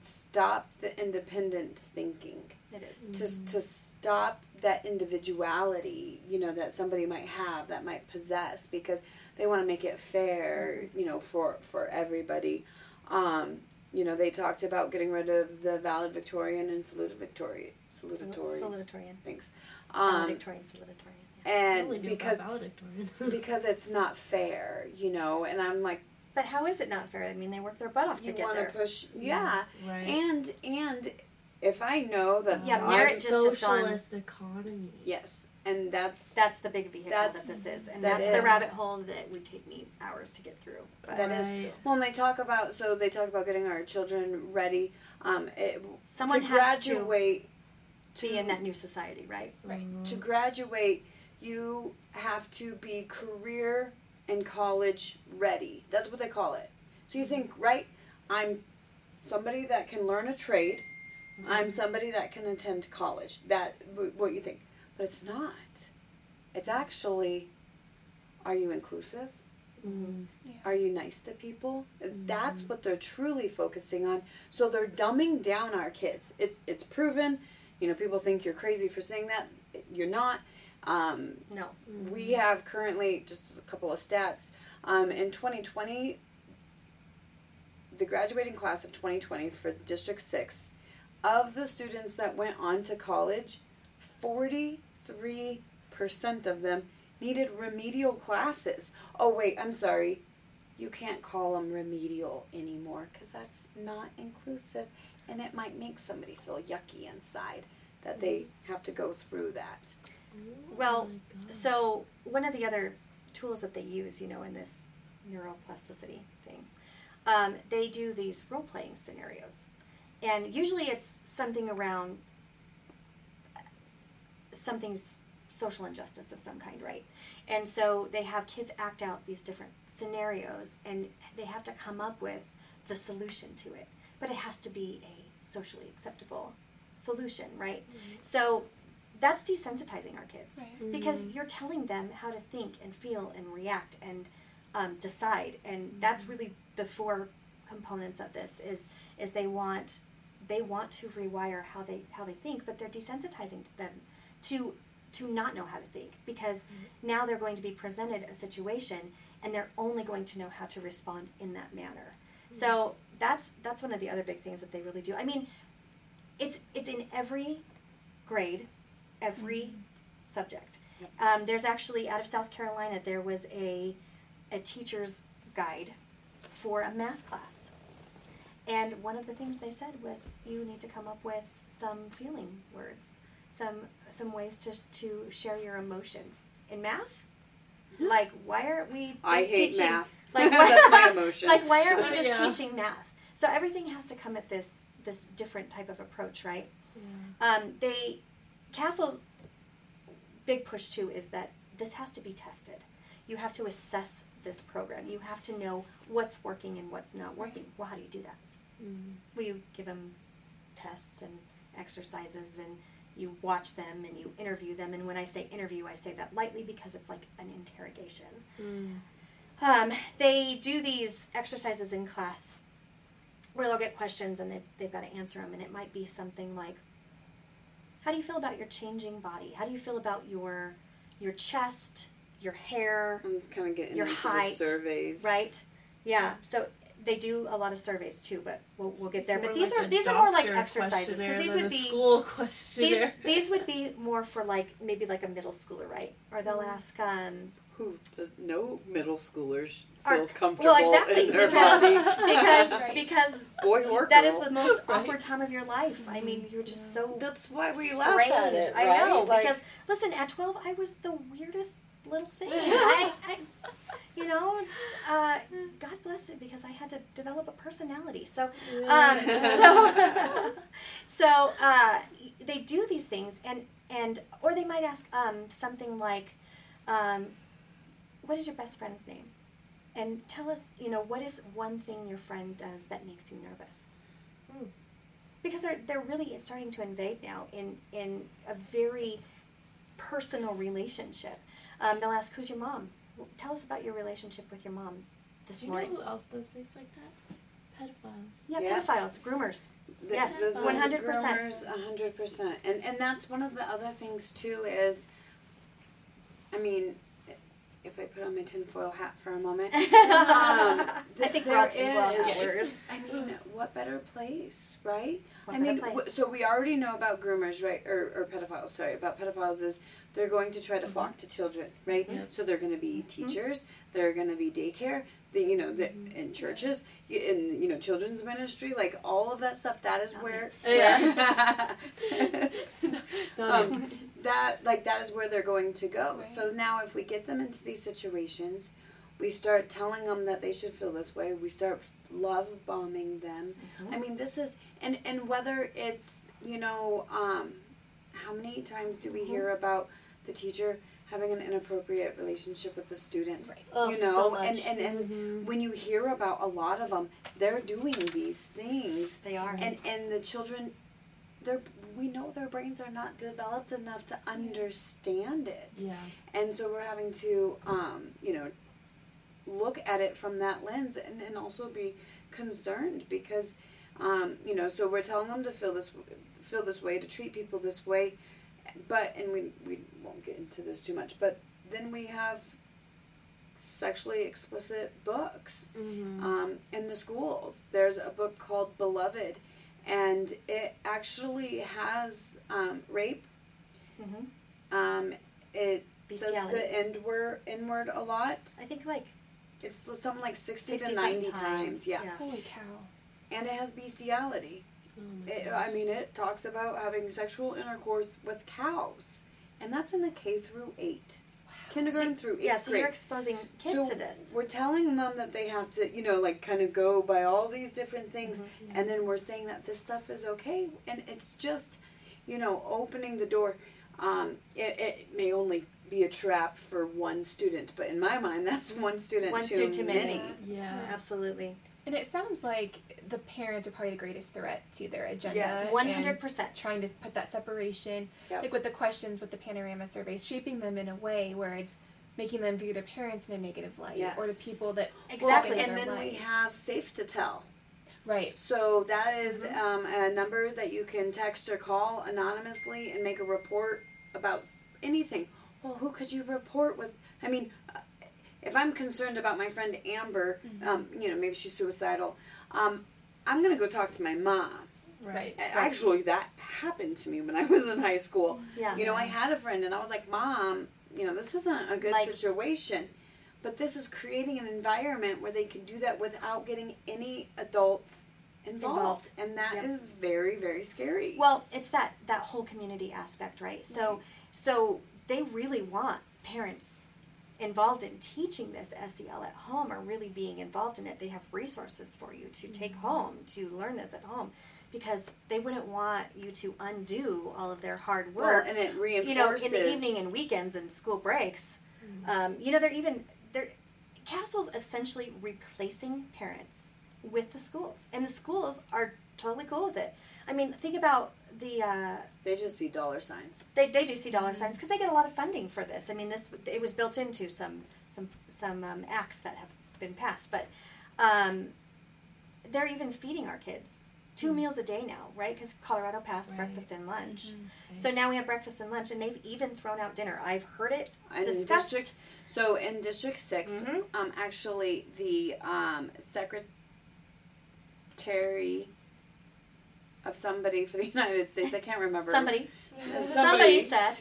stop the independent thinking. It is. to, to stop that individuality you know that somebody might have that might possess because they want to make it fair you know for for everybody um, you know they talked about getting rid of the valedictorian and salutatorian salutatorian Salutatorian. Thanks. um, Valedictorian, salutatorian. Yeah. And only because valedictorian. because it's not fair you know and i'm like But how is it not fair? I mean, they work their butt off to you get want to there. push yeah right. and and if i know that Yeah, I- merit just has gone- economy. yes and that's That's the big vehicle that this is, and that that's the rabbit hole that would take me hours to get through. But That is- right. Well, and they talk about so they talk about getting our children ready. Um, it, someone to has to graduate to be in that new society, right? right Mhm. to graduate, you have to be career and college ready. That's what they call it. So you think, right? I'm somebody that can learn a trade, I'm somebody that can attend college. That what you think, but it's not. It's actually, are you inclusive? Mm. Are you nice to people? That's what they're truly focusing on. So they're dumbing down our kids. It's it's proven. You know, people think you're crazy for saying that. You're not. Um, No. we have currently just a couple of stats. Um, in 2020, the graduating class of 2020 for District 6, of the students that went on to college, 43% of them needed remedial classes. Oh, wait, I'm sorry. You can't call them remedial anymore because that's not inclusive and it might make somebody feel yucky inside that they have to go through that. Well, Oh. So one of the other tools that they use, you know, in this neuroplasticity thing, um, they do these role playing scenarios, and usually it's something around something's social injustice of some kind, right? And so they have kids act out these different scenarios, and they have to come up with the solution to it, but it has to be a socially acceptable solution, right? Mm-hmm. So that's desensitizing our kids Right. because mm-hmm. you're telling them how to think and feel and react and um, decide and that's mm-hmm. really the four components of this is is they want they want to rewire how they how they think but they're desensitizing to them to to not know how to think because mm-hmm. now they're going to be presented a situation and they're only going to know how to respond in that manner. Mm-hmm. So that's that's one of the other big things that they really do. I mean it's it's in every grade every mm-hmm. subject. Um, there's actually out of South Carolina there was a a teacher's guide for a math class, and one of the things they said was you need to come up with some feeling words, some some ways to to share your emotions in math. Like why aren't we just I hate teaching math. Like why, That's my emotion. Like why aren't we just Yeah. teaching math? So everything has to come at this this different type of approach, right? Yeah. Um, they CASEL's big push too is that this has to be tested. You have to assess this program. You have to know what's working and what's not working. Well, how do you do that? Mm. Well, you give them tests and exercises, and you watch them and you interview them. And when I say interview, I say that lightly because it's like an interrogation. Mm. Um, they do these exercises in class where they'll get questions and they've, they've got to answer them. And it might be something like, How do you feel about your changing body? How do you feel about your, your chest, your hair, I'm just kind of getting Your into height, the surveys. right? Yeah. So they do a lot of surveys too, but we'll, we'll get there. It's But these like are these are more like exercises because these would be school these questionnaire. these would be more for like maybe like a middle schooler, right? Or they'll Mm-hmm. ask um, Who does no middle schoolers Are- feels comfortable well, exactly, in their because- body, because Right. because boy or girl. is the most Right. awkward time of your life. I mean, you're just so That's why we strange. laugh at it, I know Like, because listen, at twelve, I was the weirdest little thing. I, I, you know, uh, God bless it because I had to develop a personality. So, um, so, so uh, they do these things, and and or they might ask um, something like, um, "What is your best friend's name?" And tell us, you know, what is one thing your friend does that makes you nervous? Hmm. Because they're they're really starting to invade now in in a very personal relationship. Um, they'll ask, "Who's your mom?" Well, tell us about your relationship with your mom this Do you know who else does things like that? Pedophiles. Yeah, Yeah. pedophiles, groomers. The- Yes, the- the 100%. groomers, a hundred percent. And and that's one of the other things too is, I mean, if I put on my tinfoil hat for a moment, um, I th- think there we're all tinfoil is- hat wearers. I mean, what better place, right? What I better mean, place? w- so we already know about groomers, right? Or, or pedophiles, sorry, about pedophiles is they're going to try to mm-hmm. flock to children, right? Yep. So they're going to be mm-hmm. teachers, they're going to be daycare, the, you know, the, mm-hmm. in churches, y- in, you know, children's ministry, like all of that stuff, that is Not where, oh, Yeah. where- Not um, that, like, that is where they're going to go. Right. So now if we get them into these situations, we start telling them that they should feel this way, we start love bombing them, I mean, this is, and and whether it's you know, um, how many times do we hear about the teacher having an inappropriate relationship with the student? Right. Oh, you so know, much. and and and Mhm. when you hear about a lot of them, they're doing these things, They are. and and the children they're we know their brains are not developed enough to understand it. Yeah. And so we're having to, um, you know, look at it from that lens and, and also be concerned because, um, you know, so we're telling them to feel this, feel this way, to treat people this way, but, and we, we won't get into this too much, but then we have sexually explicit books Mm-hmm. um, in the schools. There's a book called Beloved, and it actually has um, rape. hmm Um, it says the end word, N word a lot. I think like It's something like 60, 60 to 90 times. Yeah. Holy cow. And it has bestiality. Oh my It. I mean, it talks about having sexual intercourse with cows. And that's in the K through 8. Kindergarten through 8th yeah, so grade. you're exposing kids So to this. We're telling them that they have to, you know, like kind of go by all these different things, Mhm. and then we're saying that this stuff is okay, and it's just, you know, opening the door. Um, it, it may only be a trap for one student, but in my mind, that's one student One too student too many. many. Yeah. Absolutely, And it sounds like the parents are probably the greatest threat to their agenda. Yes. hundred percent. Trying to put that separation, Yep. like with the questions with the panorama surveys, shaping them in a way where it's making them view their parents in a negative light, or the people that Exactly. walk into And their then we have safe to tell. right. So that is, Mhm. um, a number that you can text or call anonymously and make a report about anything. Well, who could you report with? I mean, if I'm concerned about my friend Amber, Mhm. um, you know, maybe she's suicidal, um, I'm gonna go talk to my mom. Right. Actually, that happened to me when I was in high school. Yeah. You know, I had a friend and I was like, Mom, you know, this isn't a good Like- situation. But this is creating an environment where they can do that without getting any adults involved. Involved. And that is Yep. very, very scary. Well, it's that that whole community aspect, right? So so they really want parents involved in teaching this SEL at home or really being involved in it. They have resources for you to take home to learn this at home because they wouldn't want you to undo all of their hard well, work. and it reinforces. you know, in the evening and weekends and school breaks. Um, you know, they're even they're CASEL's essentially replacing parents with the schools, and the schools are totally cool with it. I mean, think about the uh, They just see dollar signs. they they do see dollar signs because they get a lot of funding for this. I mean, this it was built into some some some um, acts that have been passed, but um, they're even feeding our kids two meals a day now, right? Because Colorado passed Right. breakfast and lunch. Mhm. So now we have breakfast and lunch, and they've even thrown out dinner. I've heard it And in discussed. district, so in District 6 Mhm. um, actually the um, secretary of somebody for the United States, I can't remember. Somebody, Somebody- somebody said,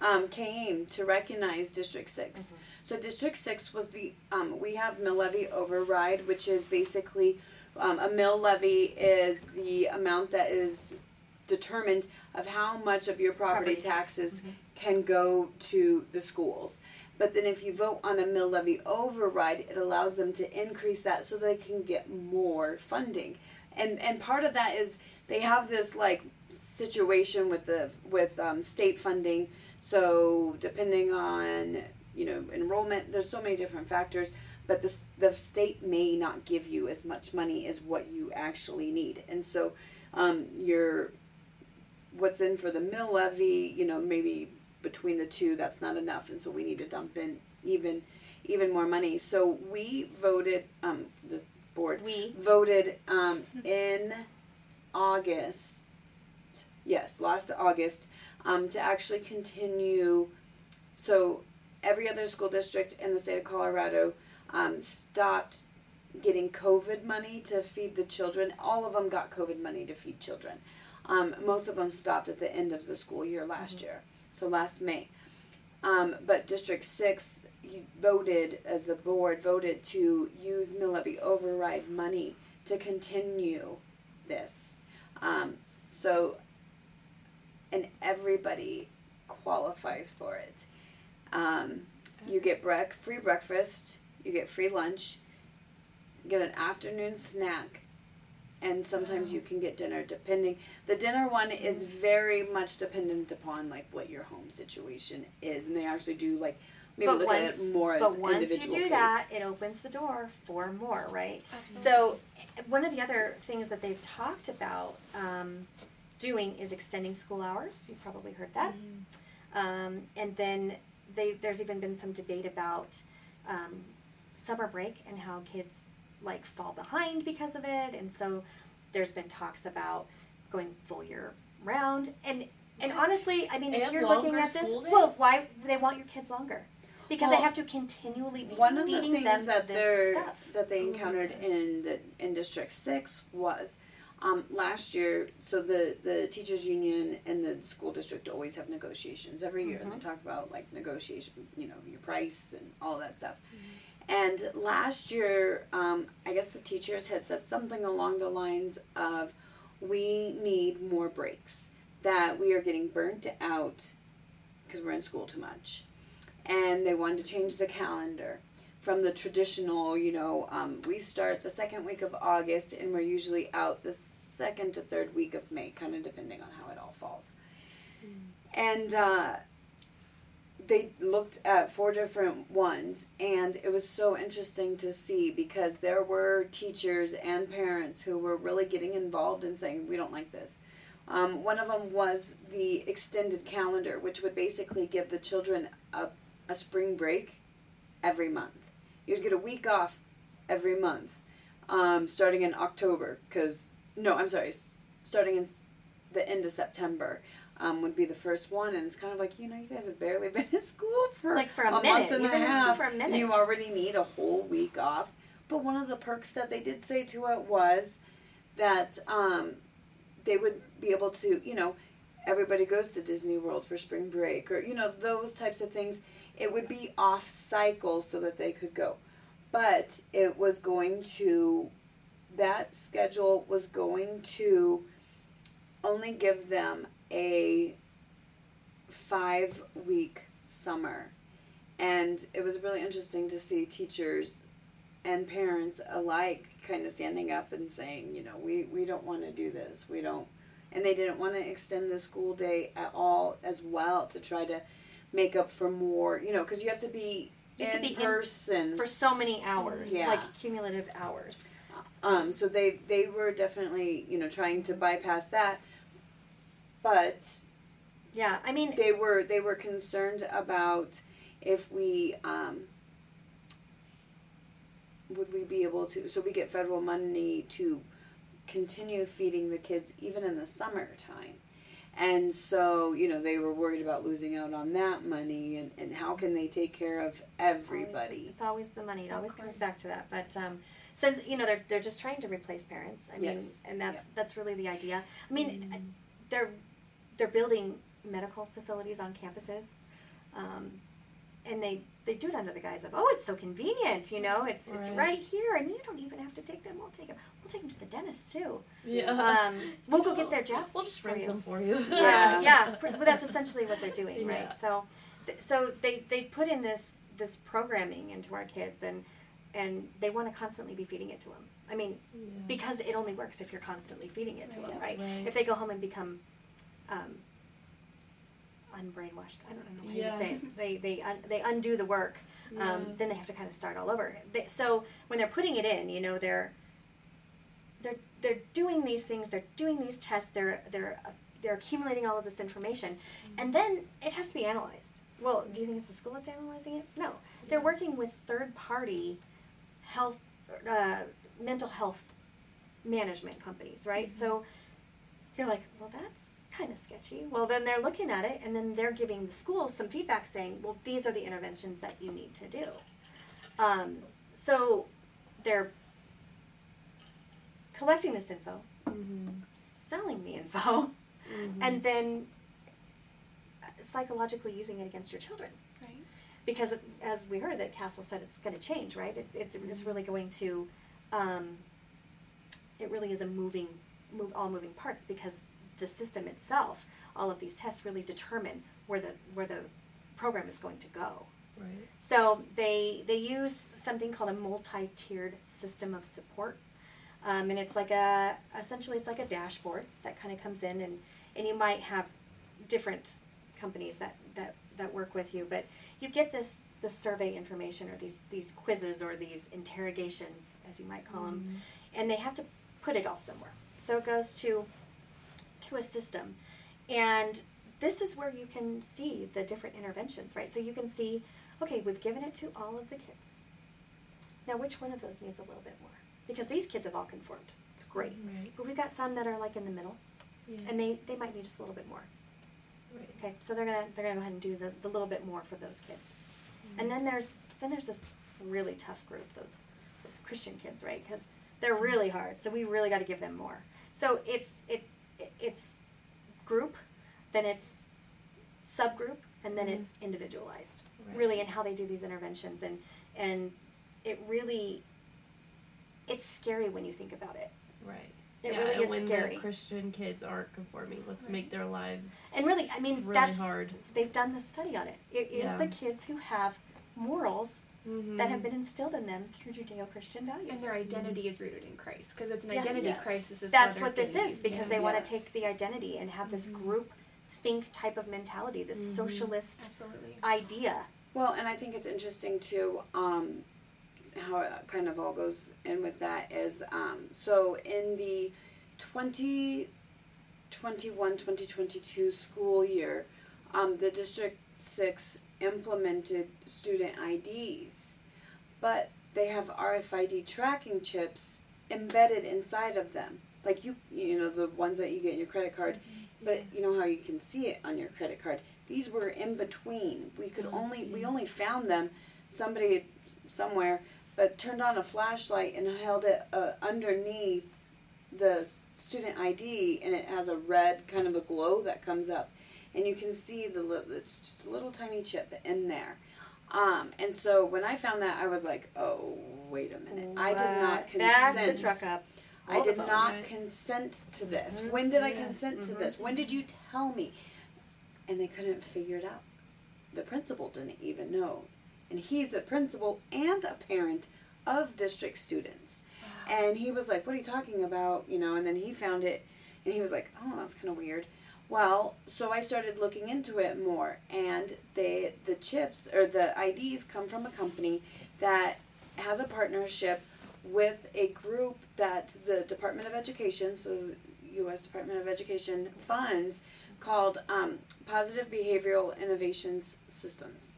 um, came to recognize District 6. Mhm. So District 6 was the, um, we have mill levy override, which is basically um, a mill levy is the amount that is determined of how much of your property, Property tax. taxes Mhm. can go to the schools. But then if you vote on a mill levy override, it allows them to increase that so they can get more funding. And and part of that is they have this like situation with the with um, state funding. So depending on you know enrollment, there's so many different factors. But the the state may not give you as much money as what you actually need, and so um, your what's in for the mill levy, you know, maybe between the two, that's not enough, and so we need to dump in even even more money. So we voted, um, the board we. voted um, in August, yes, last August, um, to actually continue. So every other school district in the state of Colorado um, stopped getting COVID money to feed the children. All of them got COVID money to feed children. Um, most of them stopped at the end of the school year last year, so last May. Um, but District 6 you voted, as the board voted, to use mill levy override money to continue this. Um, so, and everybody qualifies for it. Um, you get brec- free breakfast, you get free lunch, you get an afternoon snack, and sometimes you can get dinner depending. The dinner one is very much dependent upon like what your home situation is, and they actually do like maybe but look once, at more but an once you do case. that, it opens the door for more, right? Absolutely. So, one of the other things that they've talked about um, doing is extending school hours. You've probably heard that. Um, and then they, there's even been some debate about um, summer break and how kids like fall behind because of it. And so there's been talks about going full year round. And and honestly, I mean, if you're looking at this, days? well, why they want your kids longer? Because they Well, have to continually be One of the feeding things them that this they're stuff. that they Oh encountered gosh. in the in District Six was um, last year. So the the teachers union and the school district always have negotiations every year, and they talk about like negotiation, you know, your price and all that stuff. And last year, um, I guess the teachers had said something along the lines of, "We need more breaks. That we are getting burnt out because we're in school too much." And they wanted to change the calendar from the traditional, you know, um, we start the second week of August and we're usually out the second to third week of May, kind of depending on how it all falls. And uh, they looked at four different ones, and it was so interesting to see because there were teachers and parents who were really getting involved and saying, We don't like this. Um, one of them was the extended calendar, which would basically give the children a a spring break every month. You'd get a week off every month, um, starting in October. Because no, I'm sorry, starting in the end of September um, would be the first one, and it's kind of like you know you guys have barely been in school for Like for a month minute. and You've a been in school half, for a and you already need a whole week off. But one of the perks that they did say to it was that um, they would be able to, you know, everybody goes to Disney World for spring break or, you know, those types of things. It would be off cycle so that they could go. But it was going to, that schedule was going to only give them a five week summer. And it was really interesting to see teachers and parents alike kind of standing up and saying, you know, we, we don't want to do this. We don't. And they didn't want to extend the school day at all as well to try to make up for more, you know, because you have to be You have to in be in person for so many hours, Yeah. like cumulative hours. Um, so they they were definitely you know trying to bypass that, but Yeah, I mean, they were they were concerned about if we um, would we be able to so we get federal money to continue feeding the kids even in the summertime and so you know they were worried about losing out on that money and, and how can they take care of everybody It's always the money. It always comes back to that. But um, since you know they're they're just trying to replace parents. I mean, Yes. and that's that's really the idea. I mean, they're they're building medical facilities on campuses, um, and they they do it under the guise of oh it's so convenient. You know, it's it's Right. right here, and you don't even have to take them. We'll take them. We'll take them to the dentist too. Yeah. Um, we'll go get their jabs. We'll just for bring you. some for you. yeah, yeah. But that's essentially what they're doing, Yeah. right? So, th- so they they put in this this programming into our kids, and and they want to constantly be feeding it to them. I mean, Yeah. because it only works if you're constantly feeding it to them, right? Right. If they go home and become um, unbrainwashed, I don't know how Yeah. you say it. They they un- they undo the work. Yeah. Um, then they have to kind of start all over. They, so when they're putting it in, you know, they're they're they're doing these things. They're doing these tests. They're they're uh, they're accumulating all of this information, Mm-hmm. and then it has to be analyzed. Well, do you think it's the school that's analyzing it? No, they're working with third party health, uh, mental health management companies, right? Mm-hmm. So you're like, well, that's kind of sketchy. Well, then they're looking at it and then they're giving the school some feedback saying, well, these are the interventions that you need to do. Um, so they're collecting this info, Mhm. selling the info, Mhm. and then psychologically using it against your children. Right. Because as we heard, that CASEL said it's going to change, right? It, it's, it's really going to, um, it really is a moving, move all moving parts because the system itself, all of these tests really determine where the where the program is going to go. Right. So they they use something called a multi-tiered system of support, um, and it's like a essentially it's like a dashboard that kind of comes in and and you might have different companies that that that work with you, but you get this the survey information or these these quizzes or these interrogations as you might call them, and they have to put it all somewhere. So it goes to to a system. And this is where you can see the different interventions, right? So you can see, okay, we've given it to all of the kids. Now, which one of those needs a little bit more? Because these kids have all conformed. It's great. Right. But we've got some that are like in the middle, Yeah. and they, they might need just a little bit more. right. Okay, so they're gonna they're gonna go ahead and do the, the little bit more for those kids. Mm-hmm. And then there's then there's this really tough group, those those Christian kids, right? Because they're really hard. So we really got to give them more. So it's it, it it's group, then it's subgroup, and then Mhm. it's individualized. Right. Really, in how they do these interventions, and and it really it's scary when you think about it. Right. It yeah, really and is when scary. the Christian kids aren't conforming, let's Right. make their lives And really, I mean, really that's hard. they've done the study on it. It is Yeah. the kids who have morals Mm-hmm. that have been instilled in them through Judeo-Christian values. And their identity is rooted in Christ because it's an Yes. identity Yes. crisis. is That's what this is because kids. they want to take the identity and have this Mhm. group think type of mentality, this Mhm. socialist Absolutely. idea. Well, and I think it's interesting too um, how it kind of all goes in with that is um, so in the 2021 2022 school year, um, the District 6 implemented student IDs, but they have RFID tracking chips embedded inside of them. Like you, you know, the ones that you get in your credit card, but you know how you can see it on your credit card. These were in between. We could Oh, only we only found them. Somebody somewhere, but turned on a flashlight and held it uh, underneath the student ID, and it has a red kind of a glow that comes up, and you can see the li- it's just a little tiny chip in there. Um, and so when I found that, I was like, oh wait a minute, I did not consent. Back the truck up. I did phone. not Right. consent to this. Mhm. When did I consent to Mhm. this? When did you tell me? And they couldn't figure it out. The principal didn't even know. And he's a principal and a parent of district students. And he was like, What are you talking about? You know, and then he found it and he was like, Oh, that's kind of weird. Well, so I started looking into it more, and they the chips or the IDs come from a company that has a partnership with a group that the Department of Education, so U.S. Department of Education funds, called um, Positive Behavioral Innovations Systems,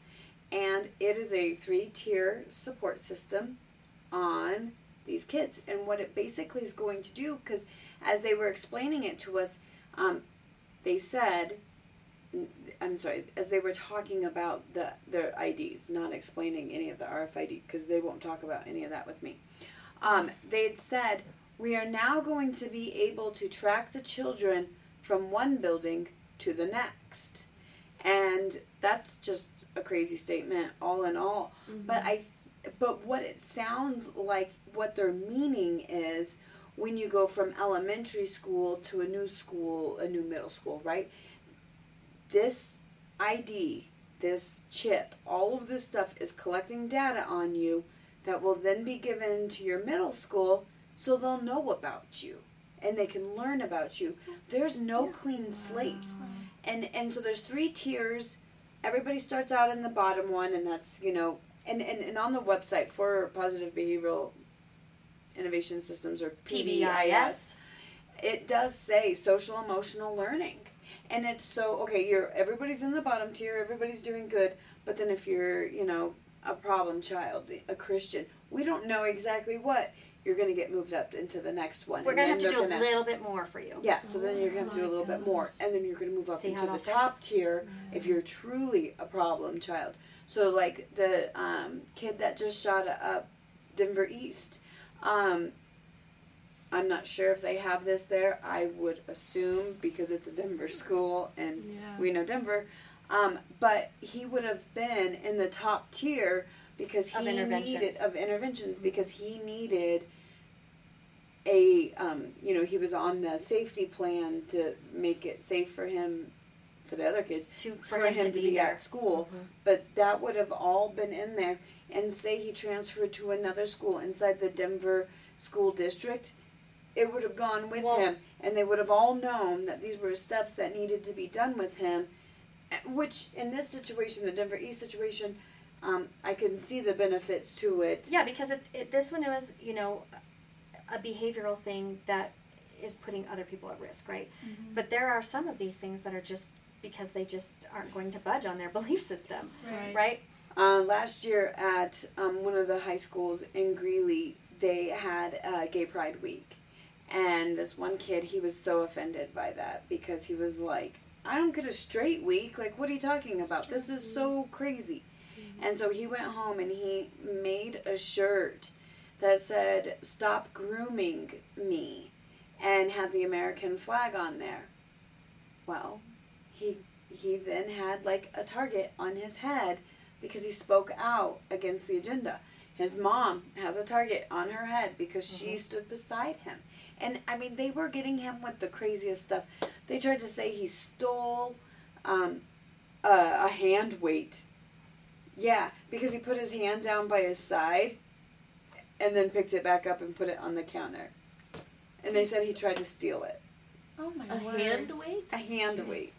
and it is a three-tier support system on these kids. And what it basically is going to do, because as they were explaining it to us, um, they said, I'm sorry, as they were talking about the their IDs, not explaining any of the RFID, because they won't talk about any of that with me. Um, they had said we are now going to be able to track the children from one building to the next, and that's just a crazy statement, all in all. But I, but what it sounds like, what their meaning is, when you go from elementary school to a new school, a new middle school, right? This ID, this chip, all of this stuff is collecting data on you that will then be given to your middle school so they'll know about you and they can learn about you. There's no clean slates. And and so there's three tiers. Everybody starts out in the bottom one and that's, you know, and, and, and on the website for positive behavioral innovation systems or PBIS, PBIS. it does say social emotional learning. And it's so okay, you're everybody's in the bottom tier, everybody's doing good, but then if you're, you know, a problem child, a Christian, we don't know exactly what, you're gonna get moved up into the next one. We're gonna have to do they're a little bit more for you. yeah, so then you're Oh gonna do a little bit more, and then you're gonna move up See into the all top fits? tier if you're truly a problem child. So like the um, kid that just shot up Denver East, um, I'm not sure if they have this there. I would assume because it's a Denver school and Yeah. we know Denver, um, but he would have been in the top tier because Of he needed of interventions because he needed a um, you know he was on the safety plan to make it safe for him for the other kids To for, him, to be, there. at school Mhm. but that would have all been in there and say he transferred to another school inside the denver school district it would have gone with Well- him and they would have all known that these were steps that needed to be done with him eh, which in this situation the denver east situation um, i can see the benefits to it Yeah, because it's it, this one was you know a behavioral thing that is putting other people at risk, right? Mm-hmm. But there are some of these things that are just because they just aren't going to budge on their belief system, Right. Uh, last year at um, one of the high schools in Greeley, they had uh, Gay Pride Week. And this one kid, he was so offended by that because he was like, I don't get a straight week. Like, what are you talking about? This is so crazy. And so he went home and he made a shirt that said, Stop grooming me, and had the American flag on there. Well, he he then had like a target on his head because he spoke out against the agenda. His mom has a target on her head because she stood beside him. And I mean, they were getting him with the craziest stuff. They tried to say he stole um, a, a hand weight. Yeah, because he put his hand down by his side and then picked it back up and put it on the counter. And they said he tried to steal it. Oh my god. A word. hand weight? A hand weight.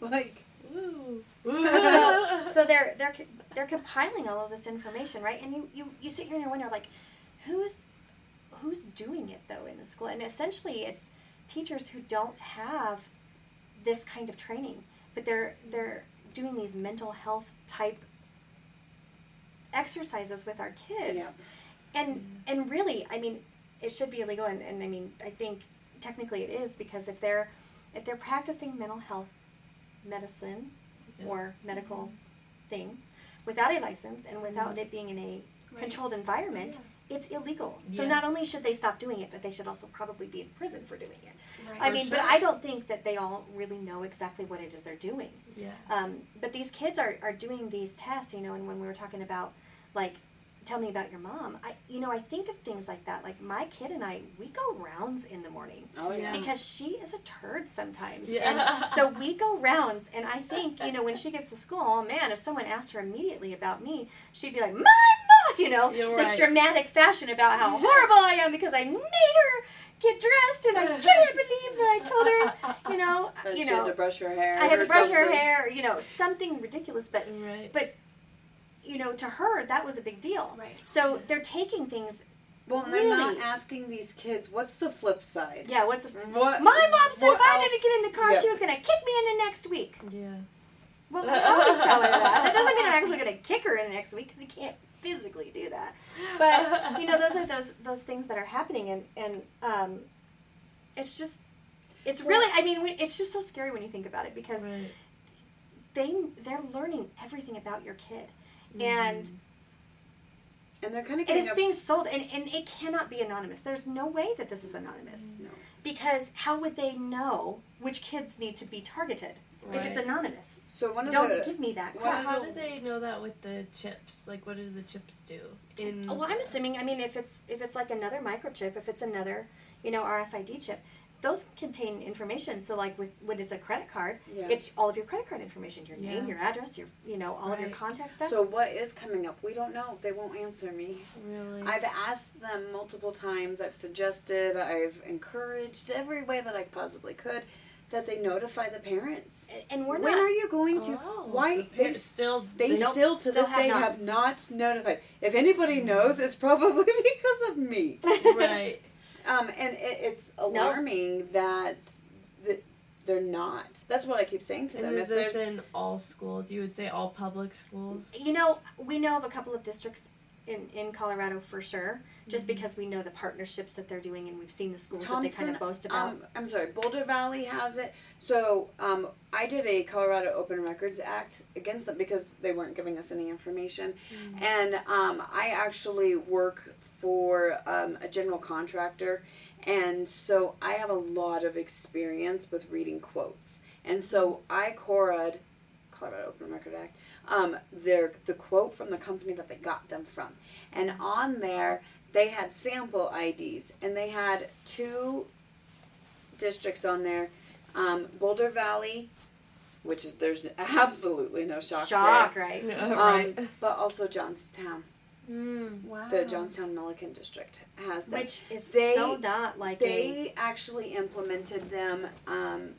Like, Ooh. so, so they're they're they're compiling all of this information, right? And you, you, you sit here and you wonder, like, who's who's doing it though in the school? And essentially, it's teachers who don't have this kind of training, but they're they're doing these mental health type exercises with our kids. Yeah. And mm-hmm. and really, I mean, it should be illegal, and, and I mean, I think technically it is because if they're if they're practicing mental health medicine Yeah. or medical things without a license and without it being in a Right. controlled environment, it's illegal. So Yes. not only should they stop doing it, but they should also probably be in prison for doing it. Right. I For mean, but. I don't think that they all really know exactly what it is they're doing. Yeah. Um, but these kids are, are doing these tests, you know, and when we were talking about, like, tell me about your mom, I, you know, I think of things like that. Like, my kid and I, we go rounds in the morning oh yeah. Because she is a turd sometimes. Yeah. And so we go rounds, and I think, you know, when she gets to school, oh man, if someone asked her immediately about me, she'd be like, my mom, You know, You're this right. dramatic fashion about how horrible I am because I made her get dressed and I can't believe that I told her, you know, That you she know, had to brush her hair. I had to brush her hair, you know, something ridiculous, but Right. but you know, to her that was a big deal. Right. So they're taking things. Well, and they're not asking these kids, what's the flip side? Yeah, what's What? my mom said if I else? didn't get in the car, Yeah. she was gonna kick me into next week. yeah. Well, I always tell her that. That doesn't mean I'm actually gonna kick her in next week because you can't physically do that. But you know, those are those those things that are happening, and and um, it's just. It's really, I mean, it's just so scary when you think about it because Right. they they're learning everything about your kid, and And they're kind of and it's a- being sold and, and it cannot be anonymous there's no way that this is anonymous No. because how would they know which kids need to be targeted if it's anonymous So one of don't the give me that So crap of how the- do they know that with the chips? Like, what do the chips do? In Oh, well i'm assuming i mean if it's if it's like another microchip if it's another you know rfid chip those contain information so like with when it's a credit card Yeah. it's all of your credit card information your name your address your you know all of your contact stuff So what is coming up? We don't know. They won't answer me. really. I've asked them multiple times. I've suggested. I've encouraged every way that I possibly could that they notify the parents. and we're when not are you going to? Oh, Why the they still they Nope, still to still this have day not. have not notified. If anybody knows, it's probably because of me. right. Um, and it, it's alarming that that they're not. That's what I keep saying to And them. is If this there's in all schools? You would say all public schools? You know, we know of a couple of districts in, in Colorado for sure, just because we know the partnerships that they're doing and we've seen the schools that they kind of boast about. Um, I'm sorry, Boulder Valley has it. So um, I did a Colorado Open Records Act against them because they weren't giving us any information, and um, I actually work for um, a general contractor, and so I have a lot of experience with reading quotes, and so I Cora'd Colorado Open Record Act. Um, their the quote from the company that they got them from, and on there they had sample IDs, and they had two districts on there, um, Boulder Valley, which is there's absolutely no shock, Shock, there, right? Um, right. but also Johnstown, Mm. Wow. the Johnstown Milliken district has them. Which is They- so not like a. They actually implemented them um,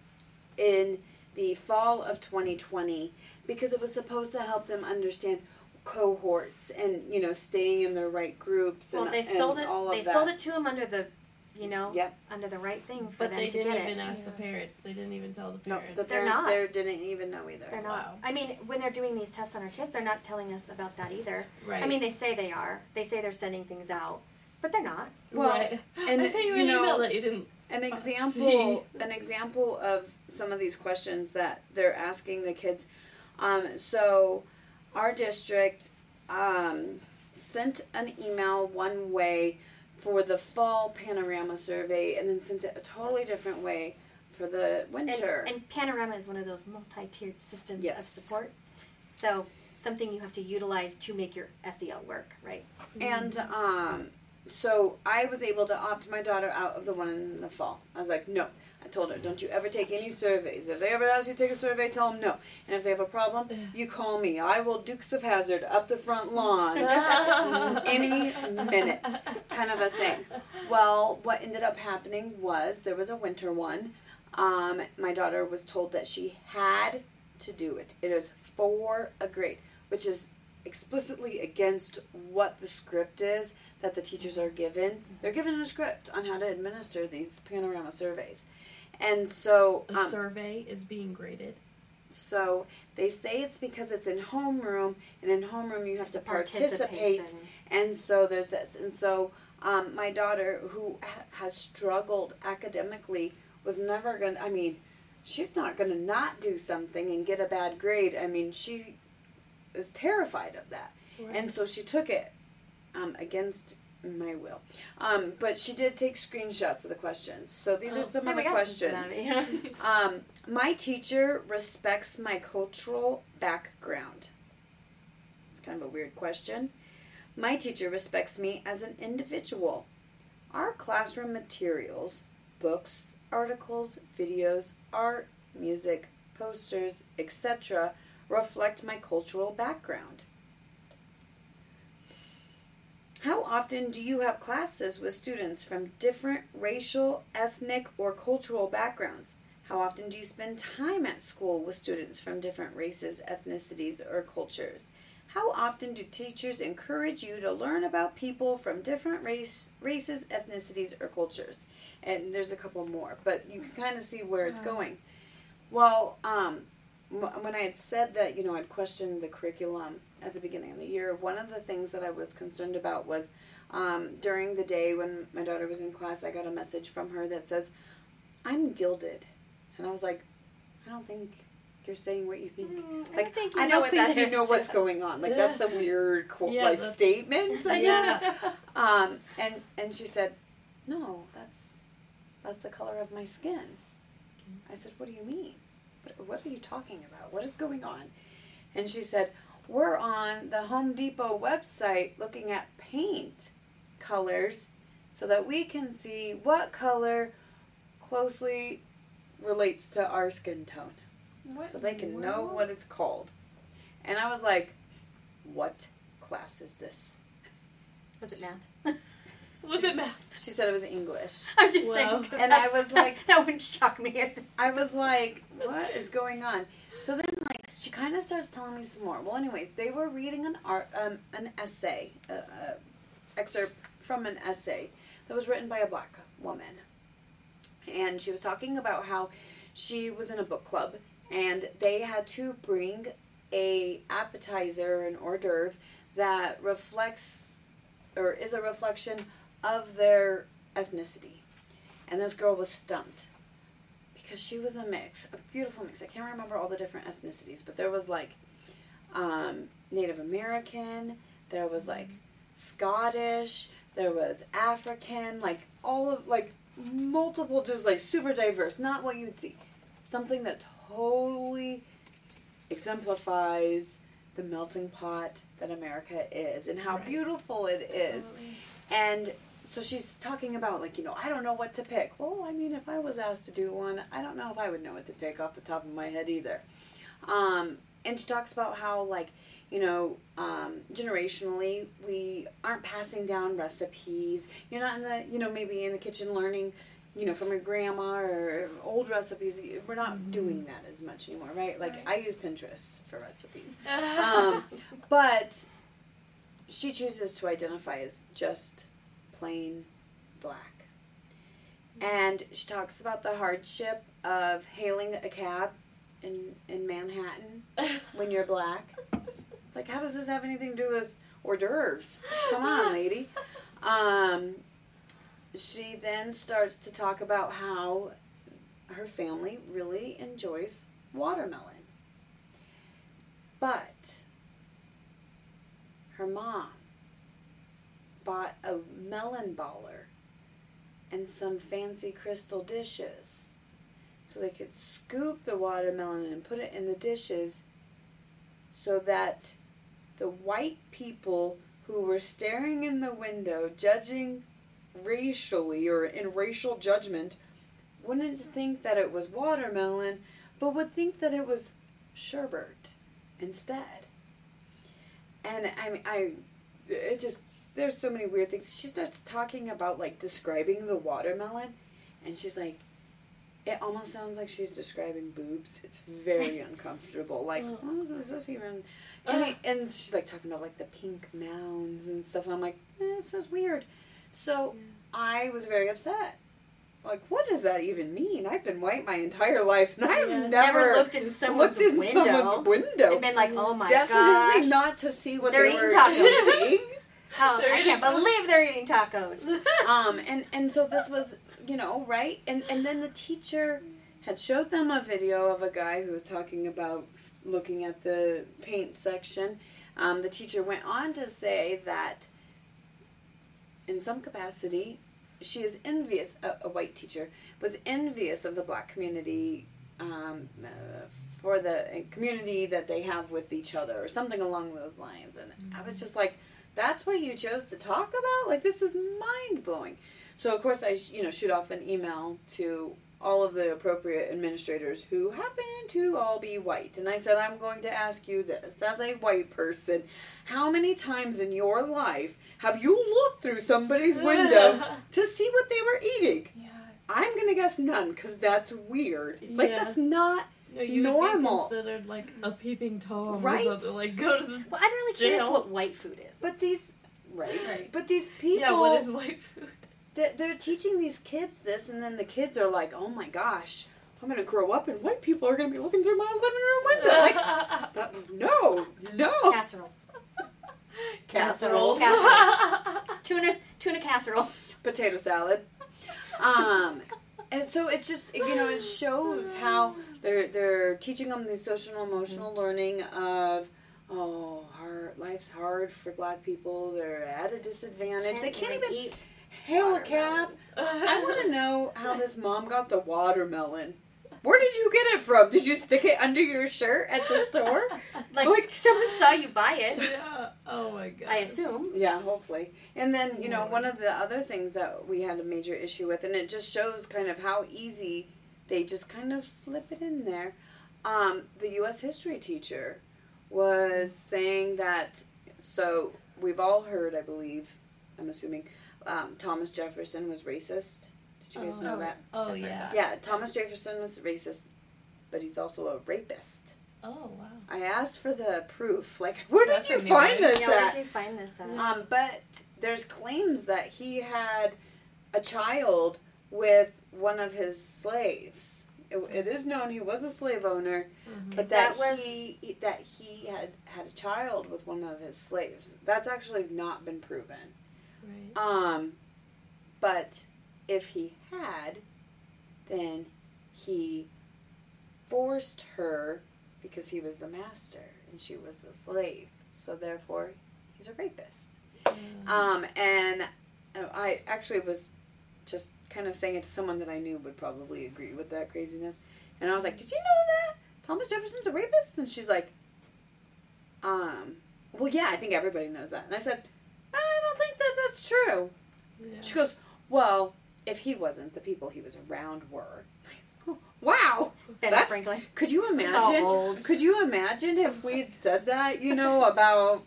in the fall of 2020 because it was supposed to help them understand cohorts and you know staying in the right groups Well, and, they sold it. all of They that. sold it to them under the you know, Yep. under the right thing for But them they didn't even it. ask the parents. They didn't even tell the parents. No, parents. the They're parents not. there didn't even know either. They're not. Wow. I mean, when they're doing these tests on our kids, they're not telling us about that either. right. I mean, they say they are. They say they're sending things out, but they're not. Well, right. and, I sent you you an know, email that you didn't. An example, an example of some of these questions that they're asking the kids. Um, so, our district um, sent an email one way for the fall panorama survey, and then sent it a totally different way for the winter. and Panorama is one of those multi-tiered systems of Yes. support. So something you have to utilize to make your SEL work, right? And um, so I was able to opt my daughter out of the one in the fall. I was like, no. I told her, don't you ever take any surveys. If they ever ask you to take a survey, tell them no. And if they have a problem, you call me. I will Dukes of Hazzard up the front lawn any minute, kind of a thing. Well, what ended up happening was there was a winter one. Um, my daughter was told that she had to do it. It is for a grade, which is explicitly against what the script is that the teachers are given. They're given a script on how to administer these panorama surveys. And so, A um, survey is being graded. so they say it's because it's in homeroom, and in homeroom you have to participate. And so there's this. And so um, my daughter, who ha- has struggled academically, was never going to, I mean, she's not going to not do something and get a bad grade. I mean, she is terrified of that. And so she took it um, against my will. Um, but she did take screenshots of the questions. So these Oh, are some of the questions. Um, my teacher respects my cultural background. It's kind of a weird question. My teacher respects me as an individual. Our classroom materials, books, articles, videos, art, music, posters, etc., reflect my cultural background. How often do you have classes with students from different racial, ethnic, or cultural backgrounds? How often do you spend time at school with students from different races, ethnicities, or cultures? How often do teachers encourage you to learn about people from different race, races, ethnicities, or cultures? And there's a couple more, but you can kind of see where it's going. Well, um, when I had said that, you know, I'd questioned the curriculum at the beginning of the year, one of the things that I was concerned about was um, during the day when my daughter was in class, I got a message from her that says, I'm gilded. And I was like, I don't think you're saying what you think. Mm, Like, I think you I know don't think that you know what's going on. Like, that's a weird quote, Yeah, like statement, I guess. Yeah. Um, and and she said, "No, that's that's the color of my skin." I said, "What do you mean? What, what are you talking about? What is going on?" And she said, "We're on the Home Depot website looking at paint colors so that we can see what color closely relates to our skin tone, What so they can the know what it's called." And I was like, "What class is this?" Was it math? Was it math? She said it was English. I'm just Wow. saying. 'cause And I was like- that wouldn't shock me. I was like, what is going on? So then, like, she kind of starts telling me some more. Well, anyways, they were reading an art, um, an essay, uh, uh, excerpt from an essay that was written by a black woman, and she was talking about how she was in a book club and they had to bring a appetizer, an hors d'oeuvre that reflects or is a reflection of their ethnicity. And this girl was stumped because she was a mix, a beautiful mix. I can't remember all the different ethnicities, but there was like um, Native American, there was like Scottish, there was African, like all of like multiple, just like super diverse. Not what you would see. Something that totally exemplifies the melting pot that America is and how Right. beautiful it is. Absolutely. And so she's talking about like, you know, I don't know what to pick. Well, I mean, if I was asked to do one, I don't know if I would know what to pick off the top of my head either. Um, and she talks about how like, you know, um, generationally we aren't passing down recipes. You're not in the, you know, maybe in the kitchen learning, you know, from your grandma or old recipes. We're not doing that as much anymore, right? Like Right. I use Pinterest for recipes. Um, but she chooses to identify as just plain black. and she talks about the hardship of hailing a cab in in Manhattan when you're black. Like, how does this have anything to do with hors d'oeuvres? Come on, lady. Um, she then starts to talk about how her family really enjoys watermelon. But her mom bought a melon baller and some fancy crystal dishes. So they could scoop the watermelon and put it in the dishes so that the white people who were staring in the window judging racially or in racial judgment wouldn't think that it was watermelon but would think that it was sherbet instead. And i mean i it just there's so many weird things she starts talking about like describing the watermelon and she's like it almost sounds like she's describing boobs it's very uncomfortable like Oh. oh, is this even and, I- and she's like talking about like the pink mounds and stuff and i'm like eh, this is weird so i was very upset like what does that even mean i've been white my entire life and i've Yeah. never, Never looked in someone's looked in window. someone's window and been like, oh my god, definitely gosh. not to see what They're they eating were tacos. They're I can't believe they're eating tacos. um, and and so this was, you know, right? And and then the teacher had showed them a video of a guy who was talking about looking at the paint section. Um, the teacher went on to say that, in some capacity, she is envious. A, a white teacher was envious of the black community. Um, uh, for the community that they have with each other, or something along those lines, and I was just like, "That's what you chose to talk about? Like this is mind blowing." So of course I you know shoot off an email to all of the appropriate administrators who happen to all be white, and I said I'm going to ask you this as a white person: How many times in your life have you looked through somebody's window to see what they were eating? Yeah. I'm gonna guess none because that's weird. Like Yeah. that's not No, you Normal. Be considered like a peeping tom Right. or something. Like go to the Well, I'm really curious what white food is. But these, right? Right. But these people, yeah. What is white food? they're, they're teaching these kids this, and then the kids are like, "Oh my gosh, I'm gonna grow up, and white people are gonna be looking through my living room window." Like, that, no, no, Casseroles. casserole, Casseroles. Tuna tuna casserole. potato salad. Um, and so it just you know it shows how they're they're teaching them the social and emotional learning of. Oh, hard, life's hard for black people. They're at a disadvantage. they can't even eat. hail a cab. I want to know how this mom got the watermelon. Where did you get it from? Did you stick it under your shirt at the store? Like, Like- someone saw you buy it. yeah. Oh my god. I assume. Yeah, hopefully. And then, you know, one of the other things that we had a major issue with, and it just shows kind of how easy they just kind of slip it in there. Um, the U.S. history teacher was saying that, so we've all heard, I believe, I'm assuming, um, Thomas Jefferson was racist. Did you guys Oh. know that? Oh I've yeah. that. Yeah, Thomas Jefferson was racist, but he's also a rapist. Oh wow. I asked for the proof. Like, where did you find this Yeah, where did you find this at? Um, but there's claims that he had a child with one of his slaves. It, it is known he was a slave owner, Mhm. but that, That was- he that he had had a child with one of his slaves. That's actually not been proven. Right. Um, but if he had, then he forced her because he was the master and she was the slave. So therefore, he's a rapist. Mm. Um, and uh, I actually was just kind of saying it to someone that I knew would probably agree with that craziness. And I was like, "Did you know that Thomas Jefferson's a rapist?" And she's like, "Um, well, yeah, I think everybody knows that." And I said, "I don't think that that's true." yeah. She goes, "Well, if he wasn't, the people he was around were." wow, Ben that's- Franklin. could you He's all imagine? old. Could you imagine if we'd said that, you know, about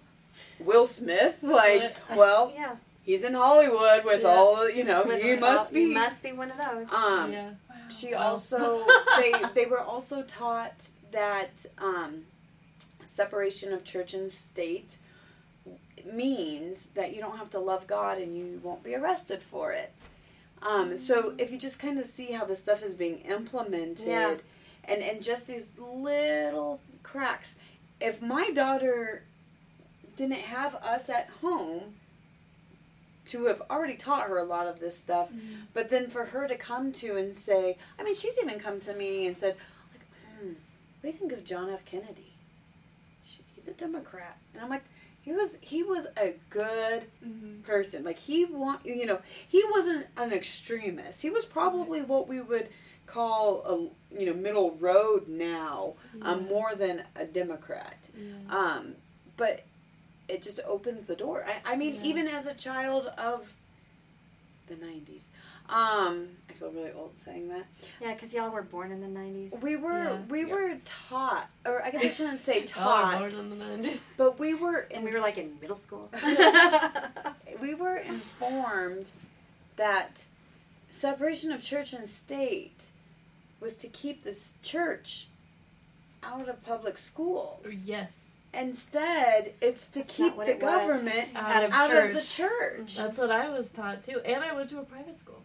Will Smith? Like, well, Yeah. He's in Hollywood with Yeah. all, you know, With he the- must be. He must be one of those. Um, yeah. she Wow. also they they were also taught that um, separation of church and state means that you don't have to love God and you won't be arrested for it. Um, so if you just kind of see how the stuff is being implemented, Yeah. and and just these little cracks. If my daughter didn't have us at home to have already taught her a lot of this stuff, but then for her to come to and say, I mean, she's even come to me and said, like, hmm, what do you think of John F. Kennedy? He's a Democrat, and I'm like, he was he was a good Mm-hmm. person. Like he want you know he wasn't an extremist. He was probably what we would call a you know middle road now, um, more than a Democrat. Yeah. Um, but it just opens the door. I, I mean, Yeah. even as a child of the '90s, um, I feel really old saying that. Yeah, because y'all were born in the 90s. We were Yeah. we Yeah. were taught, or I guess I shouldn't say Oh, taught, more than the men. but we were And we were like in middle school. we were informed that separation of church and state was to keep this church out of public schools. yes. Instead, it's to That's keep the government Out of out of the church. church. That's what I was taught too. And I went to a private school.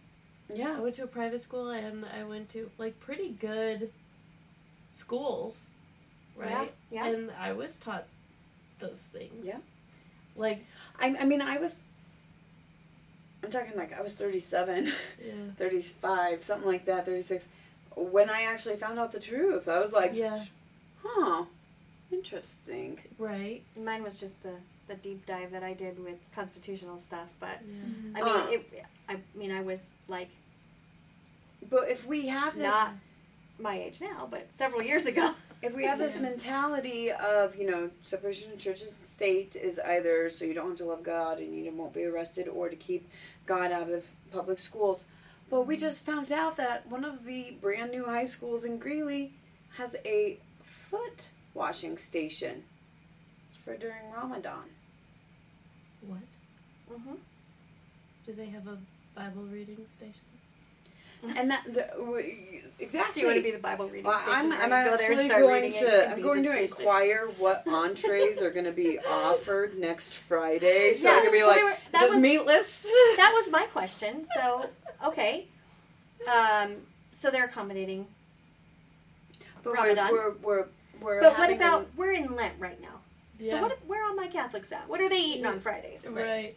Yeah. I went to a private school and I went to like pretty good schools, right? Yeah, yeah. And I was taught those things. Yeah. Like, I, I mean, I was. I'm talking like I was 37, yeah. 35, something like that, 36. When I actually found out the truth, I was like, Yeah. huh, interesting. Right. Mine was just the, the deep dive that I did with constitutional stuff, but Yeah. I mean, Uh. it, I mean, I was like But if we have this. not my age now, but several years ago. If we have this Yeah. mentality of, you know, separation of church and state is either so you don't have to love God and you won't be arrested or to keep God out of public schools. But we just found out that one of the brand new high schools in Greeley has a foot washing station for during Ramadan. What? hmm Do they have a Bible reading station? And that, the, w- exactly. Do you want to be the Bible reading Well, station? I'm, I'm you go there and actually start going to. I'm going to station? inquire what entrees are going to be offered next Friday, so Yeah, I can be so like, we were- that "Is was- meatless?" that was my question. So, okay. Um, so they're accommodating. But Ramadan. We're, we're, we're, we're But what having about, we're in Lent right now. So Yeah. what? where are my Catholics at? What are they eating on Fridays? Right.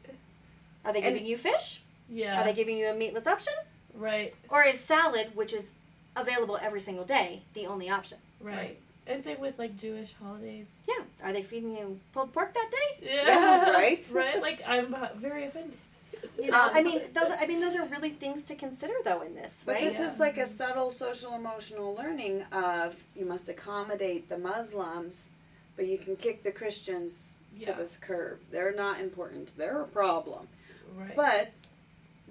Are they And- giving you fish? Yeah. Are they giving you a meatless option? right. Or is salad, which is available every single day, the only option? Right. And same with like Jewish holidays. Yeah. Are they feeding you pulled pork that day? Yeah, right? right. Like I'm very offended. You know, Um, I mean, those. I mean, those are really things to consider, though, in this, Right? But this Yeah. is like a subtle social emotional learning of you must accommodate the Muslims, but you can kick the Christians Yeah. to the curb. They're not important. They're a problem. Right. But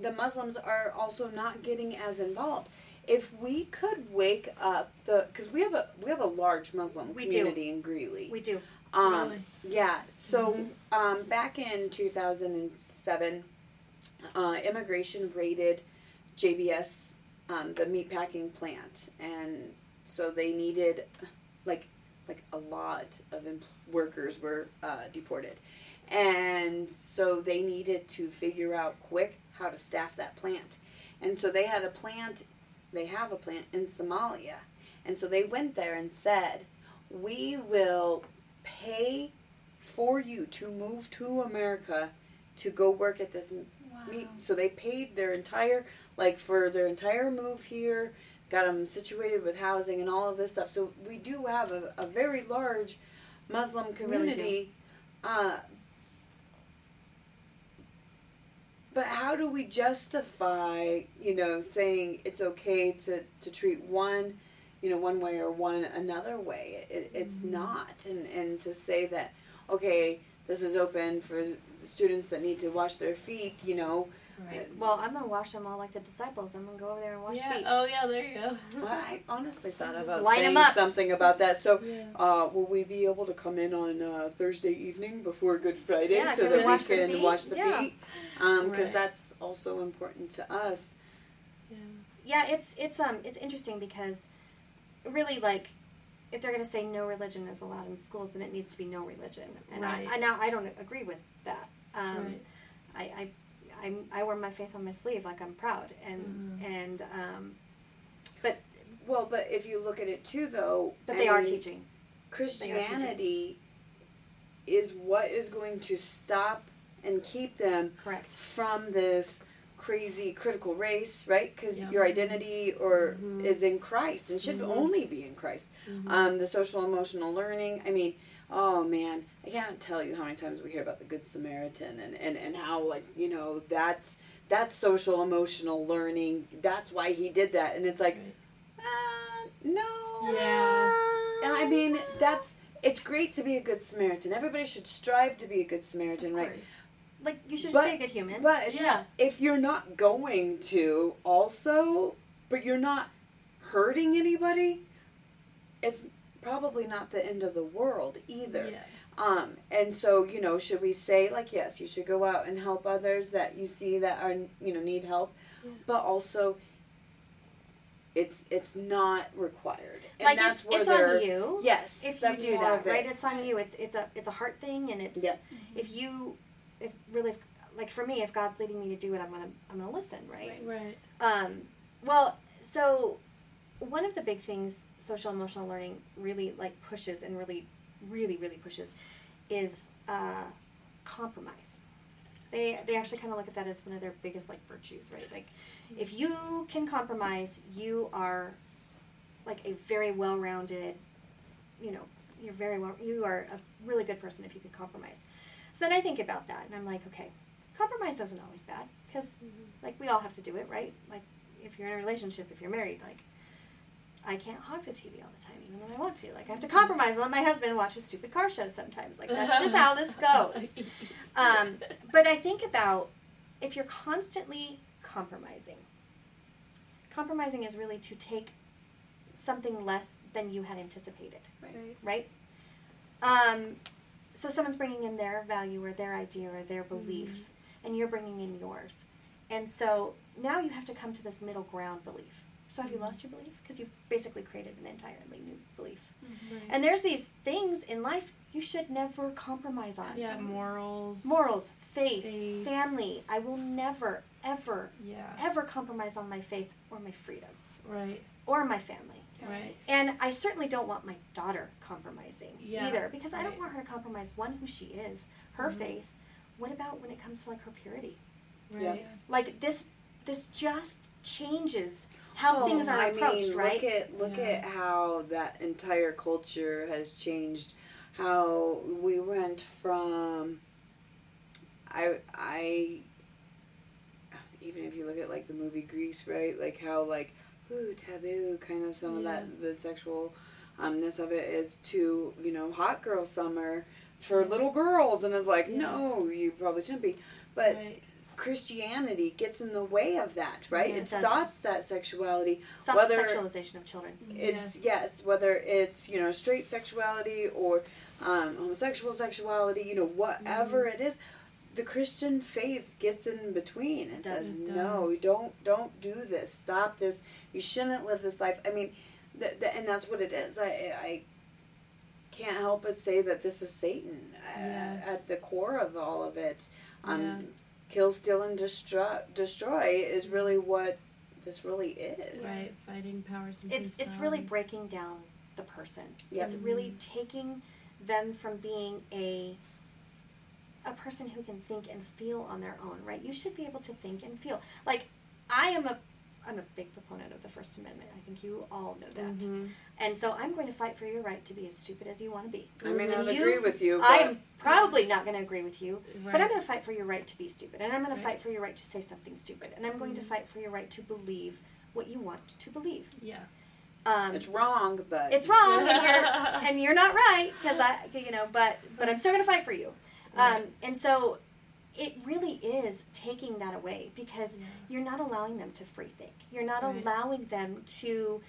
the Muslims are also not getting as involved. If we could wake up the because we have a we have a large Muslim We do. community in Greeley. we do. Um, Really? Yeah. So Mhm. um, back in 2007, uh, immigration raided JBS, um, the meatpacking plant, and so they needed like like a lot of em- workers were uh, deported, and so they needed to figure out quick how to staff that plant, and so they had a plant. They have a plant in Somalia, and so they went there and said, "We will pay for you to move to America to go work at this meat." So they paid their entire like for their entire move here, got them situated with housing and all of this stuff. So we do have a, a very large Muslim community. uh, but how do we justify, you know, saying it's okay to, to treat one, you know, one way or one another way? It, it's not, and and to say that, okay, this is open for students that need to wash their feet, you know. right. Well, I'm gonna wash them all like the disciples. I'm gonna go over there and wash yeah. feet. Oh yeah. There you go. Well, I honestly thought Just about line 'em saying up. something about that. So, yeah. uh, will we be able to come in on uh, Thursday evening before Good Friday Yeah, so that we we wash can feet? wash the Yeah. feet? Because Right. that's also important to us. Yeah. Yeah, it's it's um it's interesting because really like if they're gonna say no religion is allowed in schools, then it needs to be no religion. And Right. I, I now I don't agree with that. Um, right. I, I I'm I wear my faith on my sleeve, like I'm proud, and Mhm. and um, Well, but if you look at it too, though, but they are teaching. Christianity is what is going to stop and keep them Correct. from this crazy critical race, right? Because Yeah. your identity or Mhm. is in Christ and should Mhm. only be in Christ. Mhm. Um, the social emotional learning. I mean, oh man, I can't tell you how many times we hear about the Good Samaritan and, and, and how like you know that's that's social emotional learning. That's why he did that, and it's like, Right. uh, no. Yeah. And I mean, that's it's great to be a good Samaritan. Everybody should strive to be a good Samaritan, right? Like you should just But- be a good human. But Yeah. if you're not going to also, but you're not hurting anybody, it's probably not the end of the world either. Yeah. Um, and so, you know, should we say like yes, you should go out and help others that you see that are you know need help, Yeah. but also it's it's not required. And like that's it's, where it's on you. yes, If you do that, right? It's on you. It's it's a it's a heart thing, and it's Yeah. if you if really like for me, if God's leading me to do it, I'm gonna I'm gonna listen, right? Right. Um, well, so one of the big things social emotional learning really like pushes and really, really, really pushes is uh, compromise. They they actually kind of look at that as one of their biggest like virtues, right? Like if you can compromise, you are like a very well-rounded, you know, you're very well. You are a really good person if you can compromise. So then I think about that, and I'm like, okay, compromise isn't always bad because like we all have to do it, right? Like if you're in a relationship, if you're married, like I can't hog the TV all the time, even though I want to. Like I have to compromise and let my husband watch his stupid car shows sometimes. Like that's just how this goes. Um, but I think about if you're constantly compromising. Compromising is really to take something less than you had anticipated Right. right? Um, so someone's bringing in their value or their idea or their belief, and you're bringing in yours. And so now you have to come to this middle ground belief. So have you lost your belief? Because you've basically created an entirely new belief. Right. And there's these things in life you should never compromise on. yeah, morals. Morals, faith, Faith. family. I will never, ever, Yeah. ever compromise on my faith or my freedom Right. or my family. Right. And I certainly don't want my daughter compromising Yeah, either because I don't want her to compromise one who she is, her Mhm. faith. What about when it comes to like her purity? Right. Like this this just changes how Well, things are I approached, mean, right? Look at look Yeah. at how that entire culture has changed. How we went from I I even if you look at like the movie Grease, right? Like how like ooh taboo kind of some of that the sexual umness of it is to you know hot girl summer for little girls and it's like Yeah. no you probably shouldn't be but right. Christianity gets in the way of that right Yeah, it it stops that sexuality Stops the whether- sexualization of children. it's Yes. yes. whether it's you know straight sexuality or um, homosexual sexuality you know whatever Mm-hmm. it is the christian faith gets in between and does. says It no does. don't don't do this stop this you shouldn't live this life i mean th- th- and that's what it is i i can't help but say that this is satan uh, Yeah. at the core of all of it um, Yeah. Kill steal and destroy destroy is really what this really is Right. Fighting powers and It's it's really breaking down the person. Yep. It's really taking them from being a a person who can think and feel on their own, right? You should be able to think and feel. Like I am a I'm a big proponent of the First Amendment. I think you all know that. Mhm. And so I'm going to fight for your right to be as stupid as you want to be. i may And not you- agree with you I am probably not going to agree with you, but I'm going to fight for your right to be stupid. And I'm going to fight for your right to say something stupid. And I'm going to Mhm. fight for your right to believe what you want to believe. Yeah. Um, It's wrong, but it's wrong and you're and you're not right because I you know but but I'm still gonna fight for you um, and so it really is taking that away because Yeah. you're not allowing them to free think you're not Right. allowing them to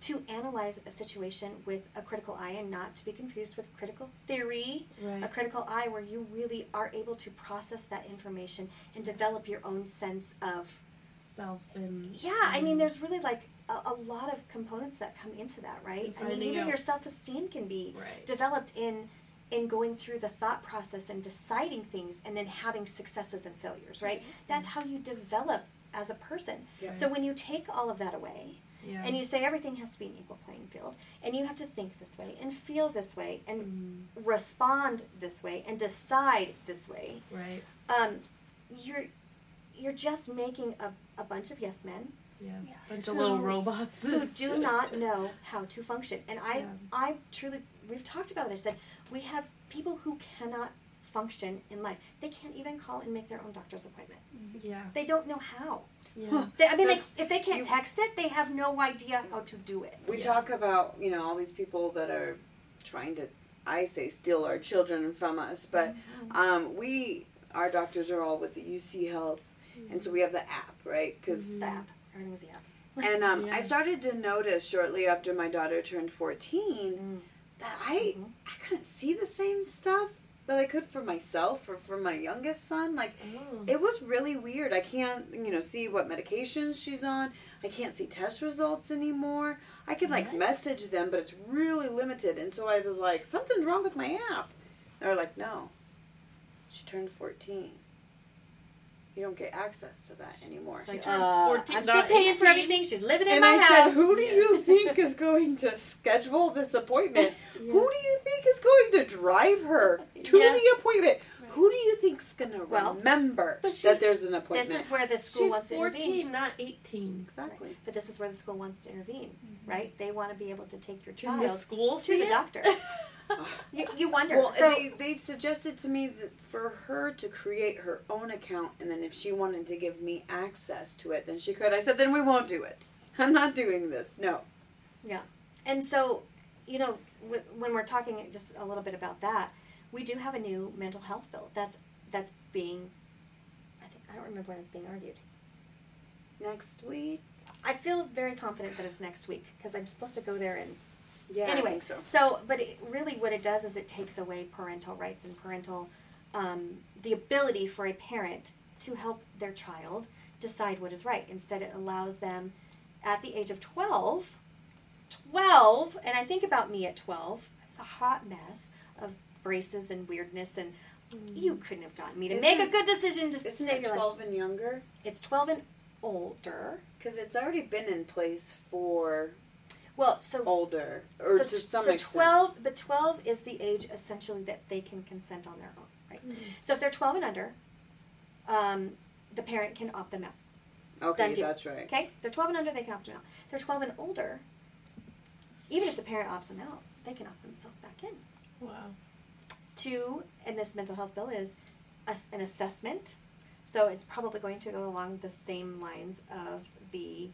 to analyze a situation with a critical eye and not to be confused with critical theory a critical eye where you really are able to process that information and develop your own sense of Self and. yeah, I mean, there's really like a, a lot of components that come into that, right? And I mean, even out- your self esteem can be Right. developed in in going through the thought process and deciding things and then having successes and failures, right? That's how you develop as a person. Yeah. So when you take all of that away Yeah. and you say everything has to be an equal playing field and you have to think this way and feel this way and Mm, respond this way and decide this way, right. um, you're you're just making a, a bunch of yes men Yeah. Yeah. Bunch of little robots. who do not know how to function. And I, Yeah. I truly, we've talked about it. I said we have people who cannot function in life. They can't even call and make their own doctor's appointment. Yeah. They don't know how. Yeah. They, I mean, they, if they can't you- text it, they have no idea how to do it. We Yeah. talk about, you know, all these people that are trying to, I say, steal our children from us, but um, we, our doctors are all with the UC Health, and so we have the app, right? Because The app, everything's the app. and um, Yeah. I started to notice shortly after my daughter turned fourteen Mm. That I Mhm. I couldn't see the same stuff that I could for myself or for my youngest son. Like Oh. it was really weird. I can't, you know, see what medications she's on. I can't see test results anymore. I can like What? message them, but it's really limited. And so I was like, something's wrong with my app. And they're like, no, she turned 14. You don't get access to that anymore. Like, uh, 14, I'm still paying for everything. She's living in and my I house. said, who do Yeah. you think is going to schedule this appointment? Yeah. Who do you think is going to drive her to Yeah. the appointment? Who do you think's going to Well, remember but she- that there's an appointment? This is where the school She's wants to intervene. 14, not 18. exactly. But this is where the school wants to intervene, mm-hmm. right? They want to be able to take your Can the school to the it? doctor. You, you wonder. Well, so, they, they suggested to me that for her to create her own account, and then if she wanted to give me access to it, then she could. I said, then we won't do it. I'm not doing this. No. Yeah, and so, you know, w- when we're talking just a little bit about that, we do have a new mental health bill that's that's being. I think I don't remember when it's being argued. Next week. I feel very confident that it's next week because I'm supposed to go there and Yeah, anyway. I think so. So, but it, really, what it does is it takes away parental rights and parental, um, the ability for a parent to help their child decide what is right. Instead, it allows them at the age of 12, 12, and I think about me at 12, I was a hot mess of braces and weirdness, and you couldn't have gotten me to make a good decision to Isn't save it your life. 12 and younger? It's 12 and older. Because it's already been in place for Well, so older, or so, to some so extent. 12 but 12 is the age essentially that they can consent on their own right Mhm. so if they're 12 and under um, the parent can opt them out Okay, done deal. that's right. okay if they're 12 and under they can opt them out if they're 12 and older even if the parent opts them out they can opt themselves back in Wow. Two and this mental health bill is a, an assessment. So it's probably going to go along the same lines of the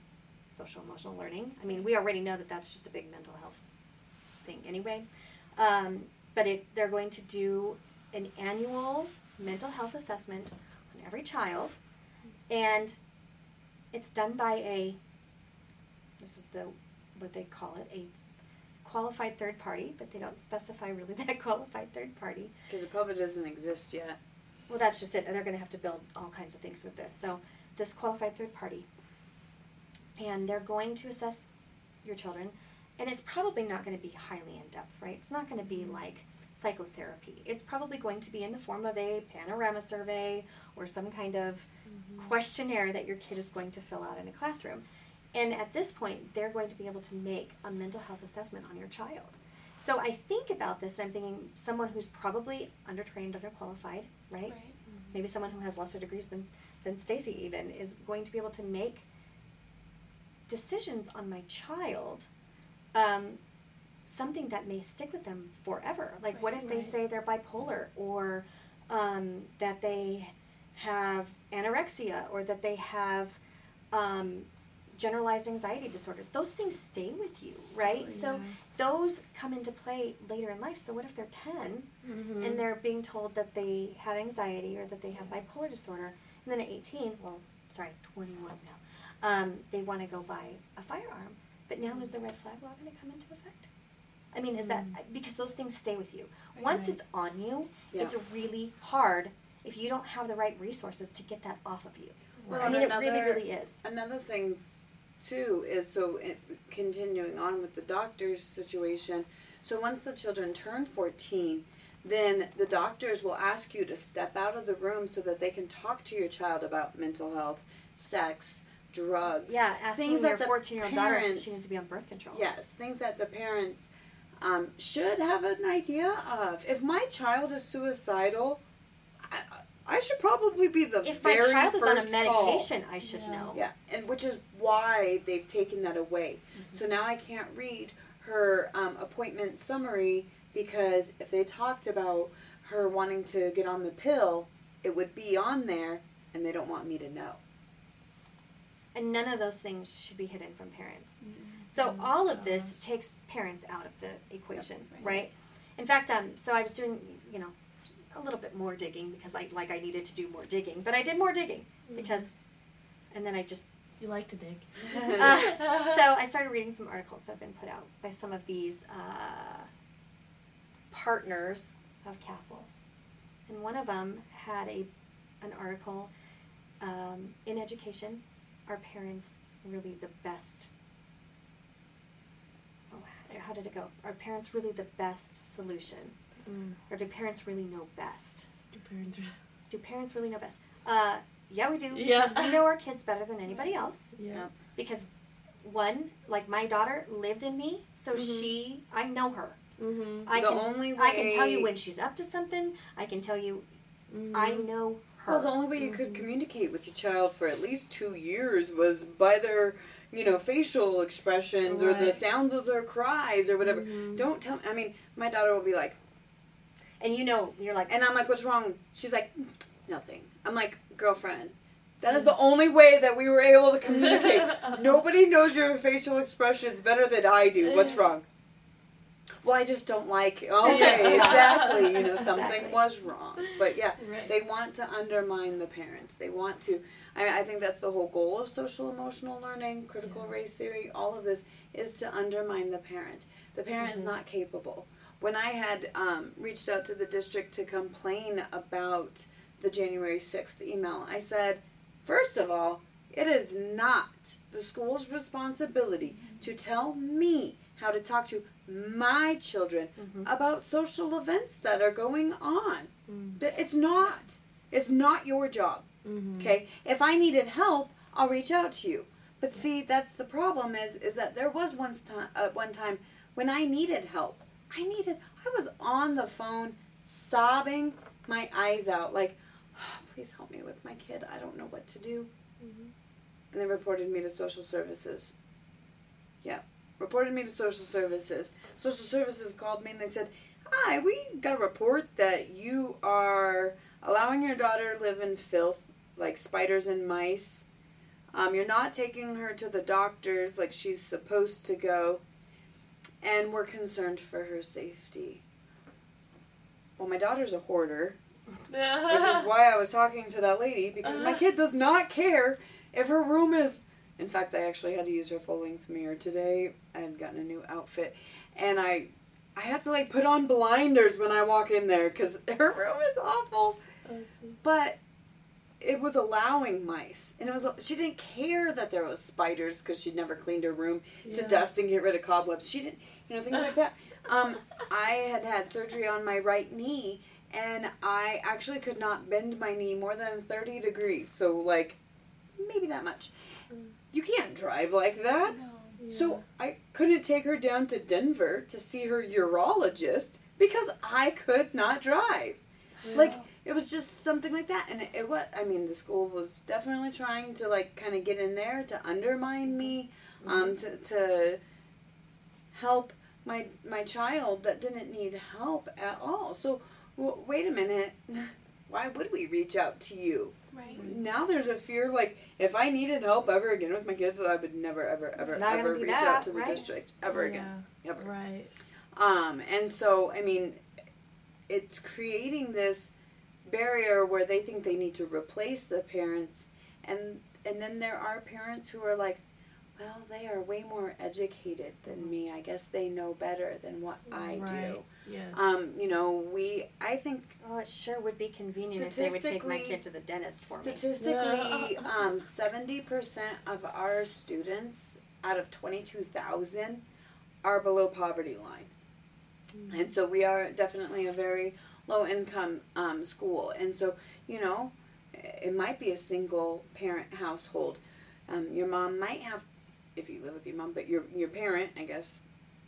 social emotional learning. I mean we already know that that's just a big mental health thing anyway. Um, but it, they're going to do an annual mental health assessment on every child. And it's done by a this is the what they call it a qualified third party but they don't specify really that qualified third party. Because the public doesn't exist yet. well that's just it. And they're going to have to build all kinds of things with this. So this qualified third party. And they're going to assess your children and it's probably not going to be highly in depth right? It's not going to be like psychotherapy. It's probably going to be in the form of a panorama survey or some kind of mm-hmm. questionnaire that your kid is going to fill out in a classroom and at this point they're going to be able to make a mental health assessment on your child. So i think about this and i'm thinking someone who's probably undertrained underqualified right, maybe someone who has lesser degrees than than Stacy even is going to be able to make decisions on my child um, something that may stick with them forever. Like what Right, if they say they're bipolar or um, that they have anorexia or that they have um, generalized anxiety disorder those things stay with you right so those come into play later in life so what if they're 10 Mm-hmm. and they're being told that they have anxiety or that they have bipolar disorder, and then at 18, well, sorry, 21 now, um, they want to go buy a firearm. But now is the red flag law going to come into effect? I mean, is that because those things stay with you? Right. Once Right. it's on you, Yeah. it's really hard if you don't have the right resources to get that off of you. Well, I and mean, it really, really is. Another thing, too, is so it, continuing on with the doctor's situation. So once the children turn 14, then the doctors will ask you to step out of the room so that they can talk to your child about mental health, sex, drugs. Yeah, asking Things your that the 14 year old daughter if parents- she needs to be on birth control. Yes, things that the parents um, should have an idea of. If my child is suicidal, I, I should probably be the If my very child is on a first call. medication, I should Yeah. know. Yeah, and which is why they've taken that away. Mm-hmm. So now I can't read her um, appointment summary because if they talked about her wanting to get on the pill, it would be on there, and they don't want me to know. And none of those things should be hidden from parents. So all of this takes parents out of the equation, right. right. In fact, um, so I was doing, you know, a little bit more digging because I like I needed to do more digging, but I did more digging because, and then I just You like to dig. uh, so I started reading some articles that have been put out by some of these uh, partners of CASEL's, and one of them had a an article um, in education. Are parents really the best? Oh, how did it go? Are parents really the best solution, Mm. or do parents really know best? Do parents really- Do parents really know best? Uh, yeah, we do. Yeah. Because we know our kids better than anybody else Yeah. because one like my daughter lived in me so Mhm. she i know her Mm-hmm. i The can only i can tell you when she's up to something i can tell you Mm-hmm. i know her Well, the only way you could Mhm. communicate with your child for at least two years was by their, you know, facial expressions or the sounds of their cries or whatever. Mhm. Don't tell. Me, I mean, my daughter will be like, and you know you're like and I'm like, "What's wrong?" She's like, "Nothing." I'm like, "Girlfriend." That is the only way that we were able to communicate. Nobody knows your facial expressions better than I do. What's wrong? Well, I just don't like. Okay, exactly. You know, something Exactly. was wrong. But yeah, Right. they want to undermine the parent. They want to. I, I think that's the whole goal of social emotional learning, critical Yeah. race theory. All of this is to undermine the parent. The parent is Mhm. not capable. When I had um, reached out to the district to complain about the January sixth email, I said, first of all, it is not the school's responsibility to tell me how to talk to my children Mhm. about social events that are going on. Mm. But It's not. It's not your job. Mm-hmm. Okay? If I needed help, I'll reach out to you. But see, that's the problem is is that there was once time uh, one time when I needed help. I needed I was on the phone sobbing my eyes out like, "Oh, please help me with my kid. I don't know what to do." Mhm. And they reported me to social services. Yeah, reported me to social services. Social services called me and they said, "Hi, we got a report that you are allowing your daughter to live in filth, like spiders and mice. Um, you're not taking her to the doctors like she's supposed to go, and we're concerned for her safety." Well, my daughter's a hoarder, which is why I was talking to that lady because my uh-huh. kid does not care if her room is. In fact, I actually had to use her full length mirror today. I had gotten a new outfit, and I, I have to like put on blinders when I walk in there because her room is awful. Oh, but it was allowing mice, and it was she didn't care that there was spiders because she'd never cleaned her room to dust and get rid of cobwebs. She didn't, you know, things like that. Um, I had had surgery on my right knee, and I actually could not bend my knee more than 30 degrees. So, like, maybe that much. You can't drive like that. So, I couldn't take her down to Denver to see her urologist because I could not drive. Like, it was just something like that. And it, it what I mean, the school was definitely trying to, like, kind of get in there to undermine me, um, to, to help my my child that didn't need help at all. So w- wait a minute, why would we reach out to you? Right. Now there's a fear like if I needed help ever again with my kids, I would never ever ever It's not gonna ever reach that, out to the right? district ever again. Ever. Right. Um, and so, I mean, it's creating this barrier where they think they need to replace the parents, and and then there are parents who are like, well, they are way more educated than me. I guess they know better than what I Right. do. Yes. Um, you know, we. I think oh it sure would be convenient if they would take my kid to the dentist for me statistically, um, seventy percent of our students out of twenty-two thousand are below poverty line. Mm-hmm. And so we are definitely a very low income um, school, and so you know, it might be a single parent household. Um, your mom might have, if you live with your mom, but your your parent, I guess,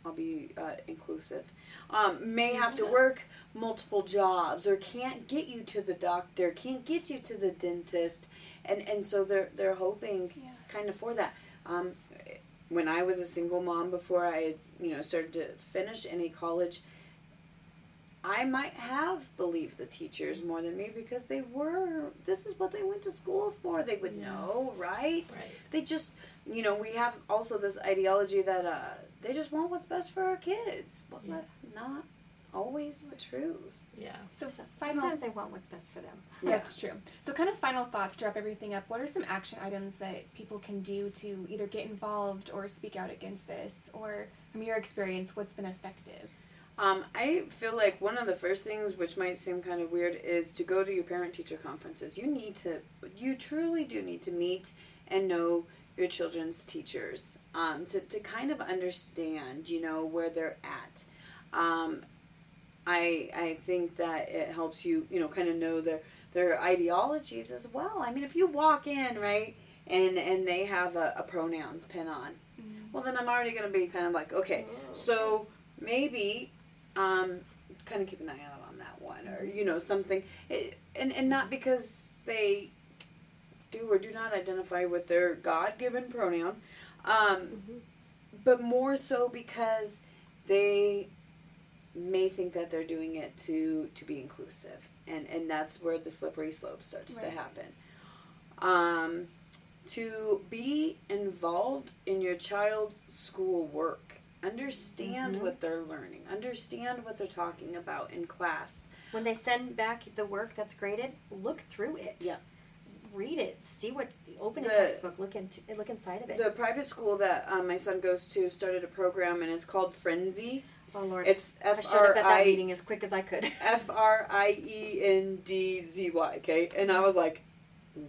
I'll be uh, inclusive, um, may have to work multiple jobs or can't get you to the doctor, can't get you to the dentist, and and so they're they're hoping Yeah. kind of for that. Um, when I was a single mom before I you know started to finish any college, I might have believed the teachers more than me because they were this is what they went to school for. They would Yeah. know, right? Right. They just you know we have also this ideology that uh, they just want what's best for our kids. But Yeah. that's not always the truth. Yeah. So So final, sometimes they want what's best for them. Yeah. That's true. So, kind of final thoughts to wrap everything up. What are some action items that people can do to either get involved or speak out against this? Or, from your experience, what's been effective? Um, I feel like one of the first things, which might seem kind of weird, is to go to your parent teacher conferences. You need to, you truly do need to meet and know your children's teachers um, to, to kind of understand, you know, where they're at. Um, I, I think that it helps you, you know, kind of know their, their ideologies as well. I mean, if you walk in, right, and, and they have a, a pronouns pin on, well, then I'm already going to be kind of like, okay, so maybe um, kind of keep an eye out on that one or you know something. It, and and not because they do or do not identify with their god-given pronoun um, but more so because they may think that they're doing it to to be inclusive and and that's where the slippery slope starts to happen. Um, to be involved in your child's school work understand Mhm. what they're learning understand what they're talking about in class When they send back the work that's graded, look through it. Yeah. Read it. See what's open a The- textbook. Look into look inside of it. the private school that um, my son goes to started a program and it's called Friendzy oh Lord, it's I F should have at that meeting as quick as I could. F R I E N D Z Y. Okay, and I was like,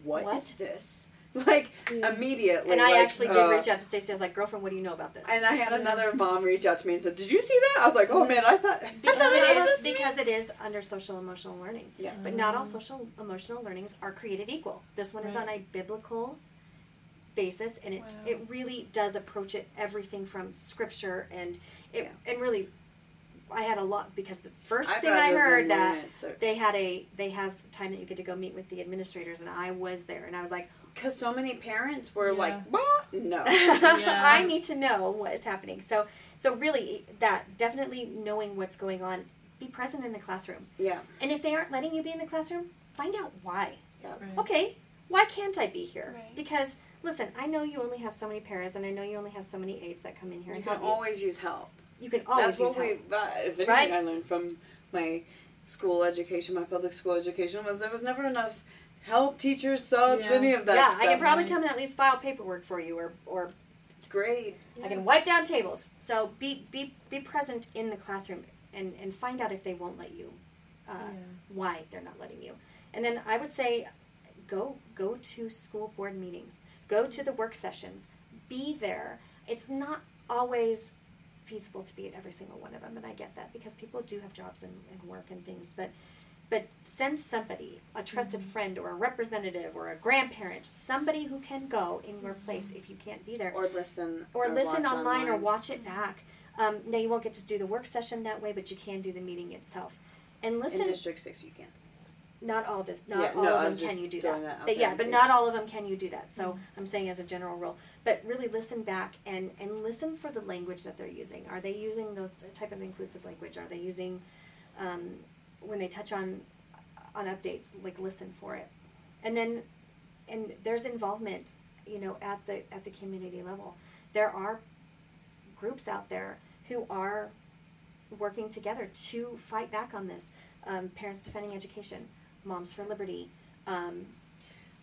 "What is What? this?" Like Yeah. immediately. and I like, actually did uh, reach out to Stacey. I was like, "Girlfriend, what do you know about this?" And I had another mom reach out to me and said, "Did you see that?" I was like, "Oh man, I thought because I thought is was me." because it is under social emotional learning. Yeah. But not all social emotional learnings are created equal. This one is on a biblical basis, and it Wow. it really does approach it everything from scripture and it and really. I had a lot because the 1st I'd thing I heard that it, so- they had a they have time that you get to go meet with the administrators and I was there and I was like Because so many parents were Yeah. like, "What? No." Yeah. I need to know what is happening. So so really that definitely knowing what's going on, be present in the classroom. yeah. And if they aren't letting you be in the classroom, find out why. Right. Okay, why can't I be here? Right. Because listen, I know you only have so many paras and I know you only have so many aides that come in here You and can help always use help. you. You can always use help. That's use what we. Uh, if anything, Right? I learned from my school education, my public school education, was there was never enough help, teachers, subs, Yeah. any of that yeah, stuff. I can probably come and at least file paperwork for you or or It's great. I can wipe down tables. So be be be present in the classroom and and find out if they won't let you, uh, Yeah. why they're not letting you. And then I would say, go go to school board meetings. Go to the work sessions. Be there. It's not always feasible to be at every single one of them, and I get that because people do have jobs and, and work and things, but. But send somebody, a trusted friend or a representative or a grandparent, somebody who can go in your place if you can't be there Or listen. or listen watch online, or watch it back. Um, now you won't get to do the work session that way, but you can do the meeting itself. And listen, In District Six, you can. not all dis- not Yeah, all no, of them can you do that. that but yeah, but not all of them can you do that. So I'm saying as a general rule. But really listen back and and listen for the language that they're using. Are they using those type of inclusive language? Are they using um, when they touch on on updates like listen for it, and then and there's involvement you know at the at the community level. There are groups out there who are working together to fight back on this. Um, Parents Defending Education, Moms for Liberty, um,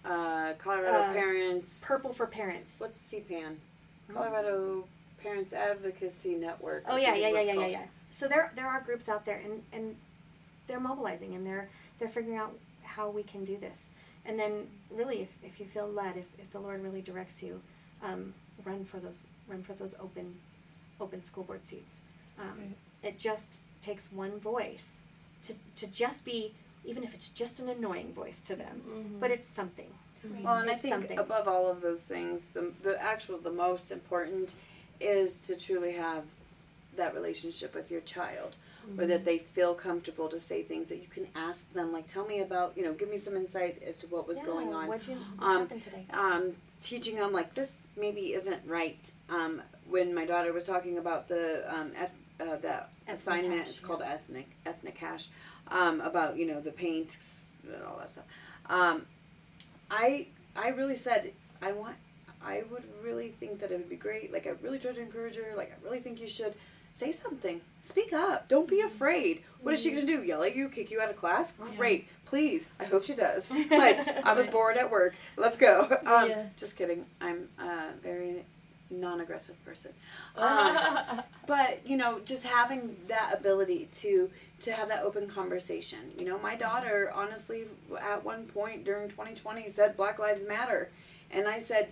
Uh, Colorado Uh, Parents. Purple for Parents. What's CPAN? Colorado Parents Advocacy Network. Oh yeah, yeah, yeah, yeah, yeah, yeah. So there there are groups out there and, and they're mobilizing and they're they're figuring out how we can do this. And then really if, if you feel led, if, if the Lord really directs you, um, run for those run for those open open school board seats. Um, Right. It just takes one voice to, to just be, even if it's just an annoying voice to them, Mhm. but it's something. Right. Well, and I think something. above all of those things, the the actual the most important is to truly have that relationship with your child, or that they feel comfortable to say things that you can ask them, like tell me about, you know, give me some insight as to what was Yeah, going on. What'd you what Um, happened today? um, teaching them like this maybe isn't right. Um, when my daughter was talking about the um, eth- uh, that Ethnic assignment, hash, it's called ethnic ethnic hash, um, about you know the paints and all that stuff. Um, I I really said I want. I would really think that it would be great. Like I really tried to encourage her. Like I really think you should say something. Speak up. Don't be afraid. What is she gonna do? Yell at you? Kick you out of class? Great. Please. I hope she does. like I was bored at work. Let's go. Um, Yeah. Just kidding. I'm a very non-aggressive person. Um, but you know, just having that ability to to have that open conversation. You know, my daughter honestly at one point during 2020 said Black Lives Matter, and I said,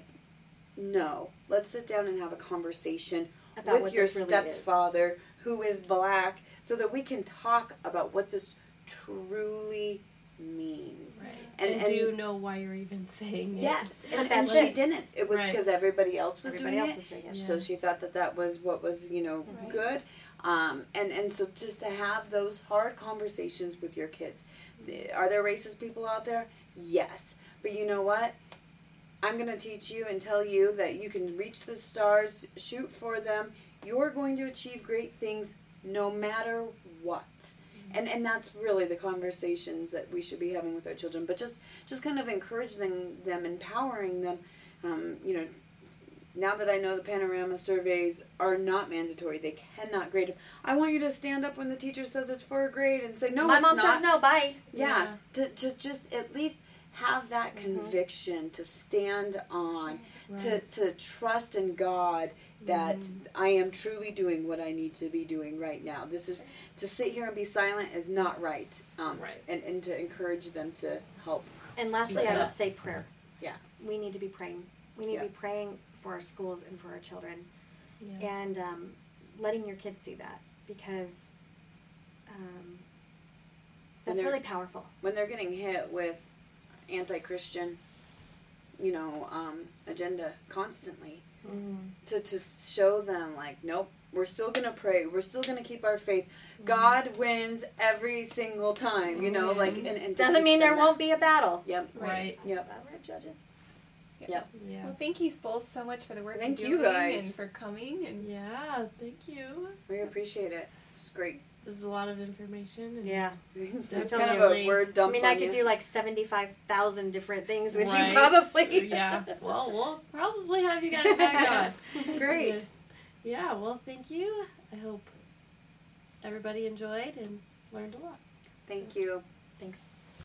no. Let's sit down and have a conversation About with what your this really is. stepfather who is black, so that we can talk about what this truly means. Right. And- And, and- do you know why you're even saying it? Yes, and, and she it. didn't. It was Right. because everybody else was Everybody doing else it. was doing it. Yeah. So she thought that that was what was you know Right. good, um, and and so just to have those hard conversations with your kids. Are there racist people out there? Yes, but you know what? I'm gonna teach you and tell you that you can reach the stars, shoot for them. You're going to achieve great things no matter what. And and that's really the conversations that we should be having with our children. But just just kind of encouraging them, empowering them. Um, you know, now that I know the panorama surveys are not mandatory, they cannot grade. I want you to stand up when the teacher says it's for a grade and say no. My mom not. says no. Bye. Yeah, to, to just at least have that Mhm. conviction to stand on, to, Right. to trust in God that Mhm. I am truly doing what I need to be doing right now. This is to sit here and be silent is not right. Um, Right. And, and to encourage them to help. And lastly, Speak I would say prayer. Yeah. We need to be praying. We need Yeah. to be praying for our schools and for our children, Yeah. and um, letting your kids see that because um, that's really powerful. When they're getting hit with anti-Christian, you know, um, agenda constantly, Mhm. to, to show them like, nope, we're still gonna pray. We're still gonna keep our faith. God wins every single time. You know, Mhm. like and, and Doesn't mean there that. won't be a battle. Yep. Right. Yep. Uh, we're judges. Yep. Yeah. Well, thank you both so much for the work Thank you're you doing guys. and for coming. And Yeah. Thank you. We appreciate it. It's great. This is a lot of information. And Yeah. That's kind of a word I mean, on I could you. do like seventy-five thousand different things with Right. you, probably. yeah. Well, we'll probably have you guys back on. Great. Yeah. Well, thank you. I hope everybody enjoyed and learned a lot. Thank you. Thanks.